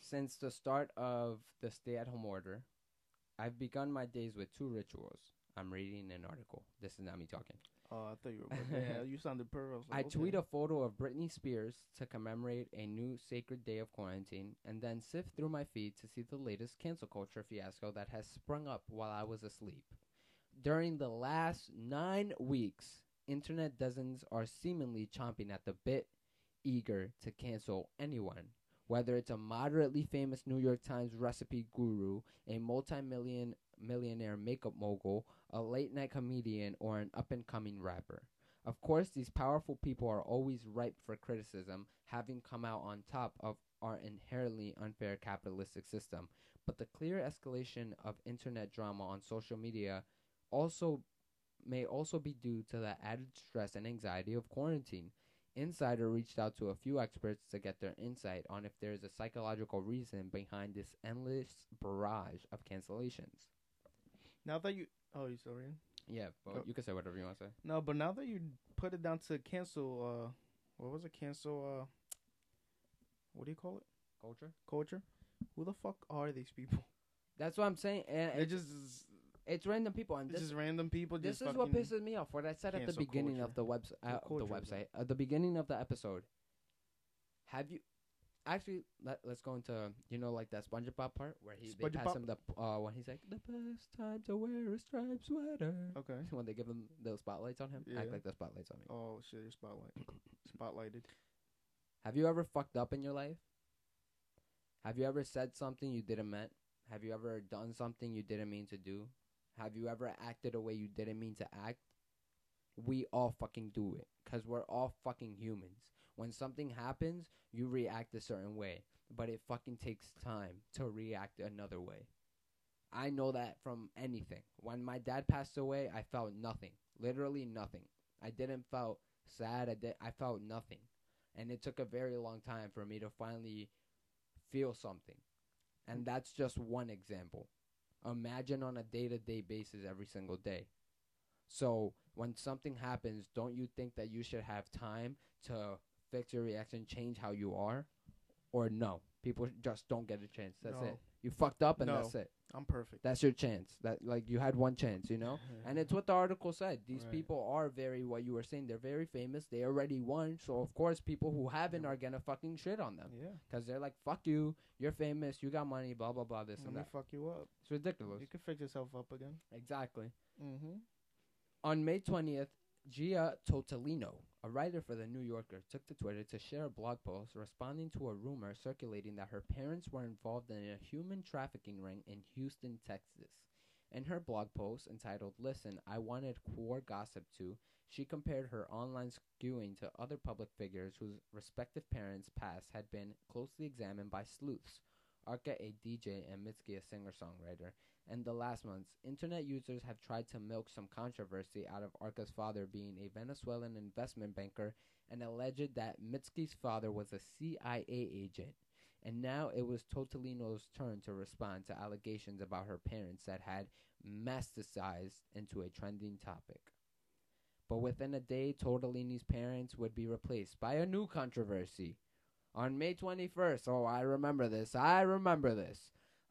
since the start of the stay-at-home order, I've begun my days with two rituals. I'm reading an article. This is not me talking. Oh, I thought you were. <laughs> yeah, you sounded perfect. I tweet a photo of Britney Spears to commemorate a new sacred day of quarantine and then sift through my feed to see the latest cancel culture fiasco that has sprung up while I was asleep. During the last nine weeks, internet dozens are seemingly chomping at the bit, eager to cancel anyone. Whether it's a moderately famous New York Times recipe guru, a multi-million millionaire makeup mogul, a late night comedian, or an up and coming rapper. Of course, these powerful people are always ripe for criticism, having come out on top of our inherently unfair capitalistic system. But the clear escalation of internet drama on social media also may also be due to the added stress and anxiety of quarantine. Insider reached out to a few experts to get their insight on if there is a psychological reason behind this endless barrage of cancellations. Now that you, oh, you still reading? Yeah, but Oh. you can say whatever you want to say. No, but now that you put it down to cancel, uh, what was it? Cancel, uh, what do you call it? Culture? Culture. Who the fuck are these people? That's what I'm saying. And it's, just, it's random people. And this, is random people. this is what pisses me off. What I said at the beginning of the culture. website, uh, the culture website, at the beginning of the episode. Have you actually? Let, let's go into you know like that SpongeBob part where he they pass him the uh when he's like the best time to wear a striped sweater. Okay. <laughs> when they give him those spotlights on him, Yeah. act like the spotlights on me. Oh shit! Your spotlight. <coughs> Spotlighted. Have you ever fucked up in your life? Have you ever said something you didn't meant? Have you ever done something you didn't mean to do? Have you ever acted a way you didn't mean to act? We all fucking do it cuz we're all fucking humans. When something happens, you react a certain way, but it fucking takes time to react another way. I know that from anything. When my dad passed away, I felt nothing. Literally nothing. I didn't felt sad. I did I felt nothing and it took a very long time for me to finally feel something. And that's just one example. Imagine on a day to day basis every single day. So when something happens, don't you think that you should have time to fix your reaction, change how you are? Or no? People just don't get a chance. That's No. it. You fucked up and No. that's it. I'm perfect. That's your chance. That like you had one chance, you know? And it's what the article said. These Right. people are very what you were saying. They're very famous. They already won. So of course, people who haven't are gonna fucking shit on them yeah. because they're like, "Fuck you. You're famous. You got money. Blah blah blah. This Let and me that." fuck you up. It's ridiculous. You can fix yourself up again. Exactly. Mm-hmm. On May 20th, Gia Totolino, a writer for The New Yorker, took to Twitter to share a blog post responding to a rumor circulating that her parents were involved in a human trafficking ring in Houston, Texas. In her blog post entitled Listen, I Wanted War Gossip To, she compared her online skewing to other public figures whose respective parents' past had been closely examined by sleuths. Arca, a DJ, and Mitski, a singer songwriter. And the last months, internet users have tried to milk some controversy out of Arca's father being a Venezuelan investment banker and alleged that Mitski's father was a CIA agent. And now it was Totolino's turn to respond to allegations about her parents that had metastasized into a trending topic. But within a day, Tortellini's parents would be replaced by a new controversy. On May 21st, oh, I remember this, I remember this.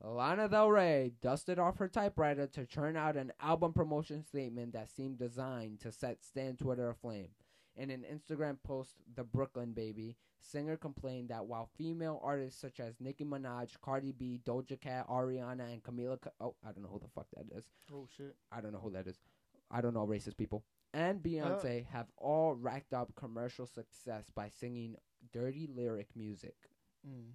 Lana Del Rey dusted off her typewriter to churn out an album promotion statement that seemed designed to set Stan Twitter aflame. In an Instagram post, The Brooklyn Baby, singer complained that while female artists such as Nicki Minaj, Cardi B, Doja Cat, Ariana, and Camila, Ca- oh, I don't know who the fuck that is. Oh shit. I don't know who that is. I don't know racist people. And Beyonce have all racked up commercial success by singing dirty lyric music. Mm.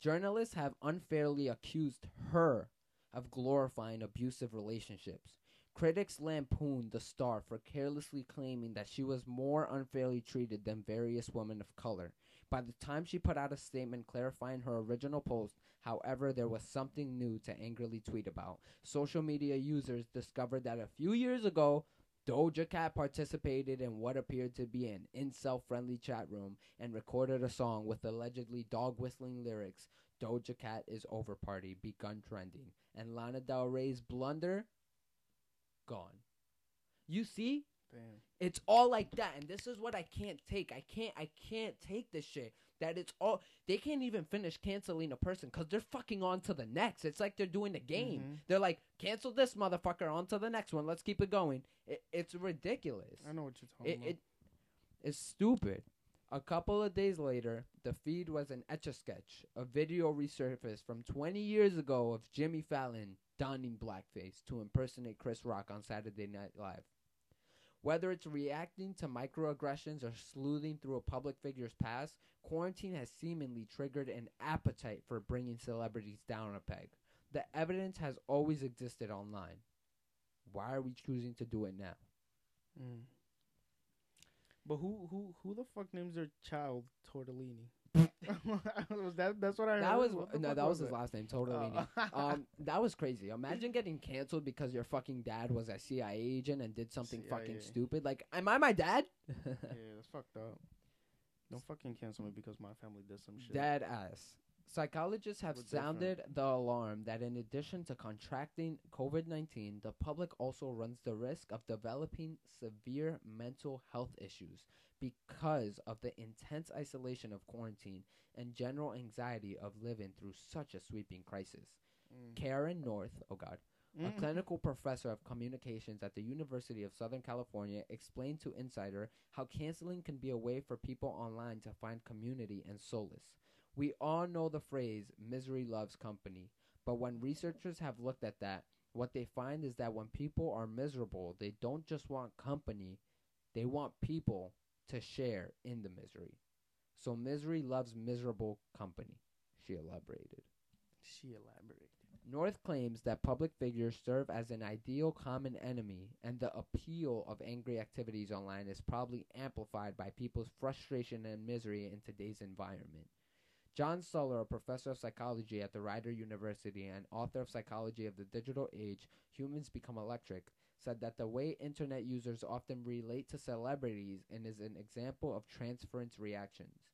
Journalists have unfairly accused her of glorifying abusive relationships. Critics lampooned the star for carelessly claiming that she was more unfairly treated than various women of color. By the time she put out a statement clarifying her original post, however, there was something new to angrily tweet about. Social media users discovered that a few years ago, Doja Cat participated in what appeared to be an incel friendly chat room and recorded a song with allegedly dog whistling lyrics. Doja Cat is over party begun trending. And Lana Del Rey's blunder gone. You see? Damn. It's all like that, and this is what I can't take. I can't. I can't take this shit. That it's all. They can't even finish canceling a person because they're fucking on to the next. It's like they're doing a game. Mhm. They're like, cancel this motherfucker, on to the next one. Let's keep it going. It, it's ridiculous. I know what you're talking It, about. it it's stupid. A couple of days later, the feed was an etch a sketch, a video resurfaced from 20 years ago of Jimmy Fallon donning blackface to impersonate Chris Rock on Saturday Night Live. Whether it's reacting to microaggressions or sleuthing through a public figure's past, quarantine has seemingly triggered an appetite for bringing celebrities down a peg. The evidence has always existed online. Why are we choosing to do it now? Mm. But who who who the fuck names their child Tortellini? Was <laughs> that that's what I heard? That was no, that was his last name, totally. Oh. <laughs> um, that was crazy. Imagine getting canceled because your fucking dad was a CIA agent and did something fucking stupid. Like, am I my dad? <laughs> yeah, that's fucked up. Don't fucking cancel me because my family did some shit. Dead ass. Psychologists have We're different. sounded the alarm that in addition to contracting COVID 19, the public also runs the risk of developing severe mental health issues because of the intense isolation of quarantine and general anxiety of living through such a sweeping crisis. Mm. Karen North, oh god, a Mm. clinical professor of communications at the University of Southern California, explained to Insider how canceling can be a way for people online to find community and solace. We all know the phrase misery loves company, but when researchers have looked at that, what they find is that when people are miserable, they don't just want company, they want people to share in the misery. So misery loves miserable company, she elaborated. She elaborated. North claims that public figures serve as an ideal common enemy, and the appeal of angry activities online is probably amplified by people's frustration and misery in today's environment. John Suler, a professor of psychology at the Rider University and author of Psychology of the Digital Age Humans Become Electric, said that the way internet users often relate to celebrities and is an example of transference reactions.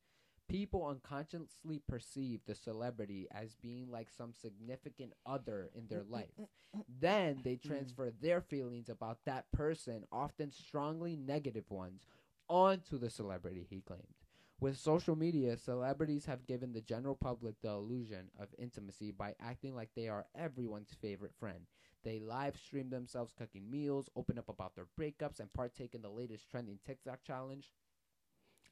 People unconsciously perceive the celebrity as being like some significant other in their mm, mm, life. Mm, then they transfer their feelings about that person, often strongly negative ones, onto the celebrity, he claimed. With social media, celebrities have given the general public the illusion of intimacy by acting like they are everyone's favorite friend. They live stream themselves cooking meals, open up about their breakups, and partake in the latest trending TikTok challenge.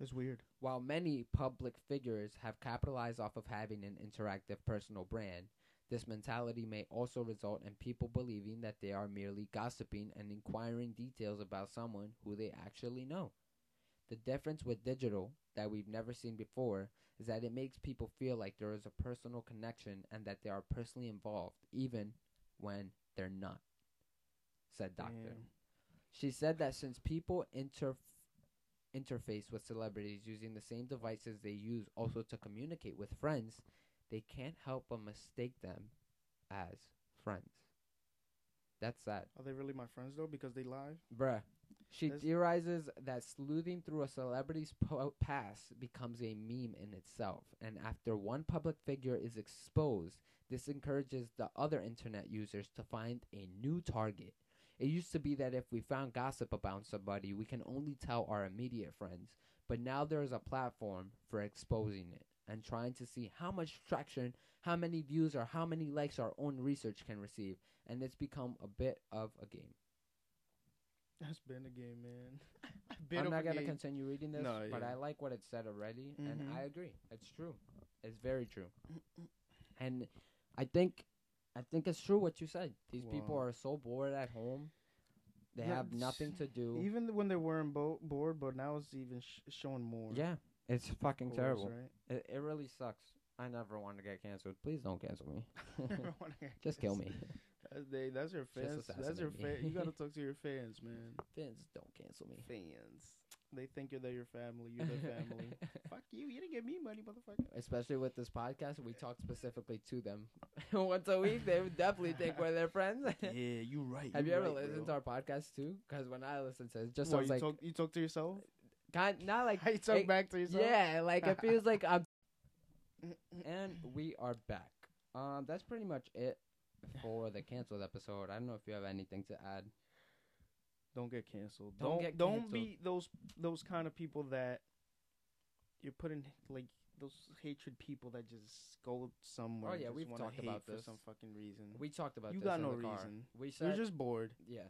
It's weird. While many public figures have capitalized off of having an interactive personal brand, this mentality may also result in people believing that they are merely gossiping and inquiring details about someone who they actually know. The difference with digital that we've never seen before is that it makes people feel like there is a personal connection and that they are personally involved, even when they're not, said Doctor. Damn. She said that since people interf- interface with celebrities using the same devices they use also to communicate with friends, they can't help but mistake them as friends. That's sad. Are they really my friends though? Because they lie. Bruh. She That's- theorizes that sleuthing through a celebrity's po- past becomes a meme in itself, and after one public figure is exposed, this encourages the other internet users to find a new target. It used to be that if we found gossip about somebody, we can only tell our immediate friends, but now there is a platform for exposing it and trying to see how much traction, how many views, or how many likes our own research can receive, and it's become a bit of a game. That's been a game, man. <laughs> <laughs> Bit I'm not gonna game. continue reading this, No, but. I like what it said already, and Mhm. I agree. It's true. It's very true. and I think, I think it's true what you said. These people are so bored at home. They Yeah, have nothing to do. Even when they weren't bo- bored, but now it's even sh- showing more. yeah, it's fucking Pores, terrible. Right? It, it really sucks. I never want to get canceled. Please don't cancel me. <laughs> Just kill me. That's, they, that's your fans. That's your assassinate fan. You gotta <laughs> talk to your fans, man. Fans, don't cancel me. Fans. They think you're they're your family. You're their family. <laughs> Fuck you. You didn't give me money, motherfucker. Especially with this podcast, we talk specifically to them <laughs> once a week. They would definitely think we're their friends. yeah, you're right. Have you ever right, listened to our podcast too? Because when I listen to it, it just What, sounds you like talk, you talk to yourself? kind, not like you talk it- back to yourself? yeah, like it feels like I'm. and we are back. Um, that's pretty much it for the canceled episode. I don't know if you have anything to add. Don't get canceled. Don't Don't get don't be those those kind of people that you're putting like those hatred people that just go somewhere. Oh, yeah, we've talked about for some fucking reason. We talked about you this got no reason. We You're just bored. yeah.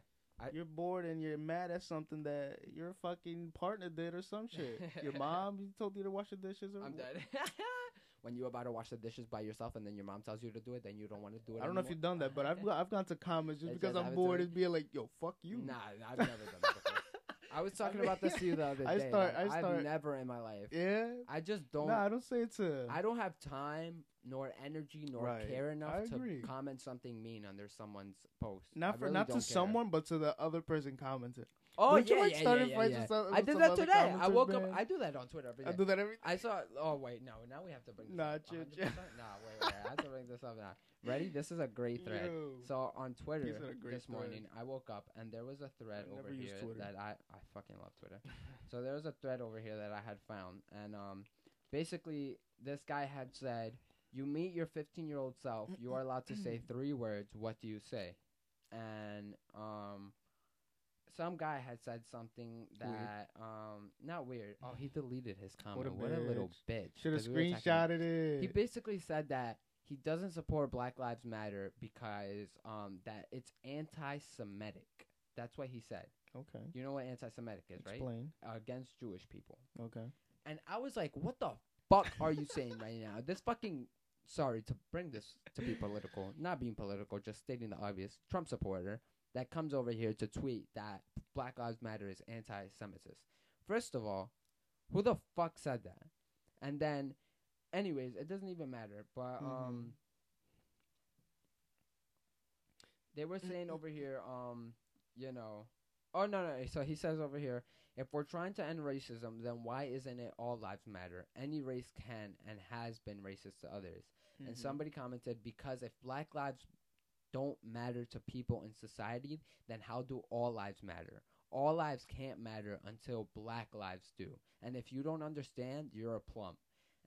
I- you're bored and you're mad at something that your fucking partner did or some shit. <laughs> your mom told you to wash the dishes or I'm dead. <laughs> when you're about to wash the dishes by yourself and then your mom tells you to do it, then you don't want to do it. I don't know if you've done that, but I've I've gone to comments just It because I'm have it to bored and being like, "Yo, fuck you." Nah, I've never done that before. <laughs> I was talking about this to you the other I day. start- like, I I've never in my life. Yeah. I just don't. Nah, I don't say it to. I don't have time nor energy nor Right. care enough I to agree. comment something mean under someone's post. not for really not to care. someone, but to the other person commented. Oh Don't you yeah, like yeah, starting yeah, fights yeah, I did that today. I woke man? up. I do that on Twitter every day. I do that every. I saw. Oh wait, no. Now we have to bring. This Nah, up. chill, 100%? chill. Nah, wait, wait. I have to bring this up now. Ready? This is a great thread. Yo. So on Twitter this thread. morning, I woke up and there was a thread I over here that I I fucking love Twitter. <laughs> so there was a thread over here that I had found, and um, basically this guy had said, "You meet your 15 year old self. You are allowed to say <clears throat> three words. What do you say?" And um. Some guy had said something Weird. that um not weird. Oh, he deleted his What a comment. What a, little bitch. Should have 'cause we it. he basically said that he doesn't support Black Lives Matter because um that it's anti-Semitic. That's what he said. okay. You know what anti-Semitic is, right? Explain. Against Jewish people. Okay. And I was like, "What the fuck are you saying right now?" This fucking sorry to bring this to be political, not being political, just stating the obvious. Trump supporter that comes over here to tweet that Black Lives Matter is anti-Semitic. First of all, who the fuck said that? And then, anyways, it doesn't even matter. But um, they were saying over <clears throat> here, um, you know, oh no no. So he says over here, if we're trying to end racism, then why isn't it all lives matter? Any race can and has been racist to others. And Mhm. somebody commented because if black lives don't matter to people in society, then how do all lives matter? All lives can't matter until black lives do. And if you don't understand, you're a plump.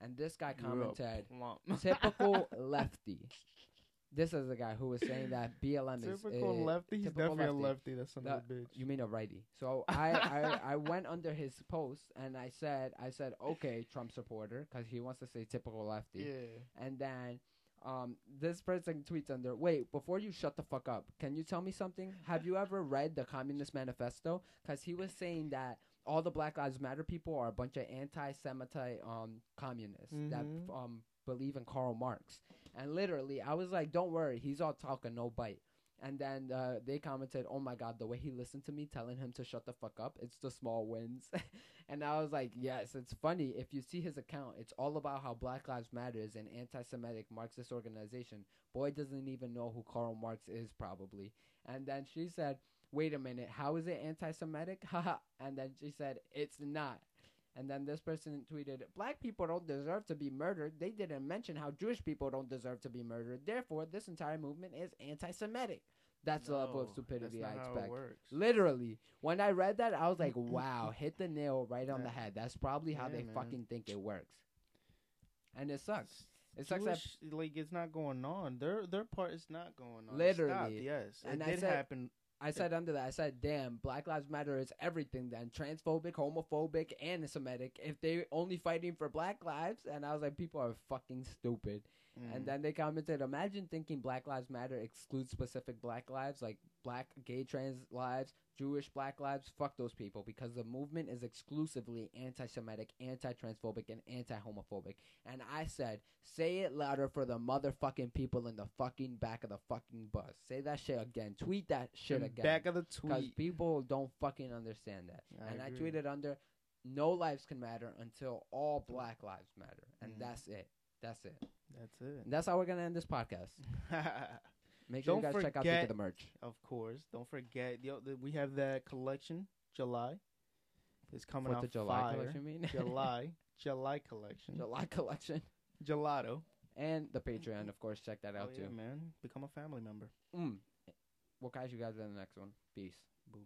And this guy commented, <laughs> typical lefty. This is the guy who was saying that BLM is Typical uh, lefty. He's typical definitely a lefty. lefty. That's son bitch. You mean a righty? So I, I I went under his post and I said I said okay Trump supporter because he wants to say typical lefty. yeah. And then um this person tweets under wait before you shut the fuck up can you tell me something? Have you ever read the Communist Manifesto? Because he was saying that all the Black Lives Matter people are a bunch of anti-Semite um communists that Mhm. um believe in Karl Marx. And literally I was like don't worry he's all talk and no bite and then uh, they commented, "Oh my God, the way he listened to me, telling him to shut the fuck up. It's the small wins." <laughs> and I was like, "Yes, it's funny. If you see his account, it's all about how Black Lives Matter is an anti-Semitic Marxist organization. Boy doesn't even know who Karl Marx is, probably." And then she said, "Wait a minute, how is it anti-Semitic?" <laughs> And then she said, "It's not." And then this person tweeted, Black people don't deserve to be murdered. They didn't mention how Jewish people don't deserve to be murdered. Therefore, this entire movement is anti Semitic. That's the level of stupidity I it expect. Literally, when I read that, I was like, <coughs> "Wow, hit the nail right on the head." That's probably how Yeah, they man. fucking think it works. And it sucks. It sucks that like it's not going on. Their their part is not going on. Literally. Stop, yes, And it I did said- happen. I said under that, I said, "Damn, Black Lives Matter is everything. Then transphobic, homophobic, anti-Semitic. If they only fighting for Black lives, and I was like, people are fucking stupid. Mm. And then they commented, imagine thinking Black Lives Matter excludes specific Black lives, like Black, gay, trans lives, Jewish Black lives. Fuck those people, because the movement is exclusively anti-Semitic, anti-transphobic, and anti-homophobic. And I said, say it louder for the motherfucking people in the fucking back of the fucking bus. Say that shit again. Tweet that shit In again. back of the tweet. Because people don't fucking understand that. I and I tweeted under, no lives can matter until all black lives matter. And Mhm. that's it. That's it. That's it. And that's how we're going to end this podcast. <laughs> Make sure you Don't guys check out forget- the merch. of course, don't forget. Yo, the, we have that collection. July. It's coming Fourth out of July fire. collection, you mean? <laughs> July. July collection. July collection. Gelato. And the Patreon, of course. Check that Oh out yeah, too. man. Become a family member. Mm. We'll catch you guys in the next one. Peace. Boom.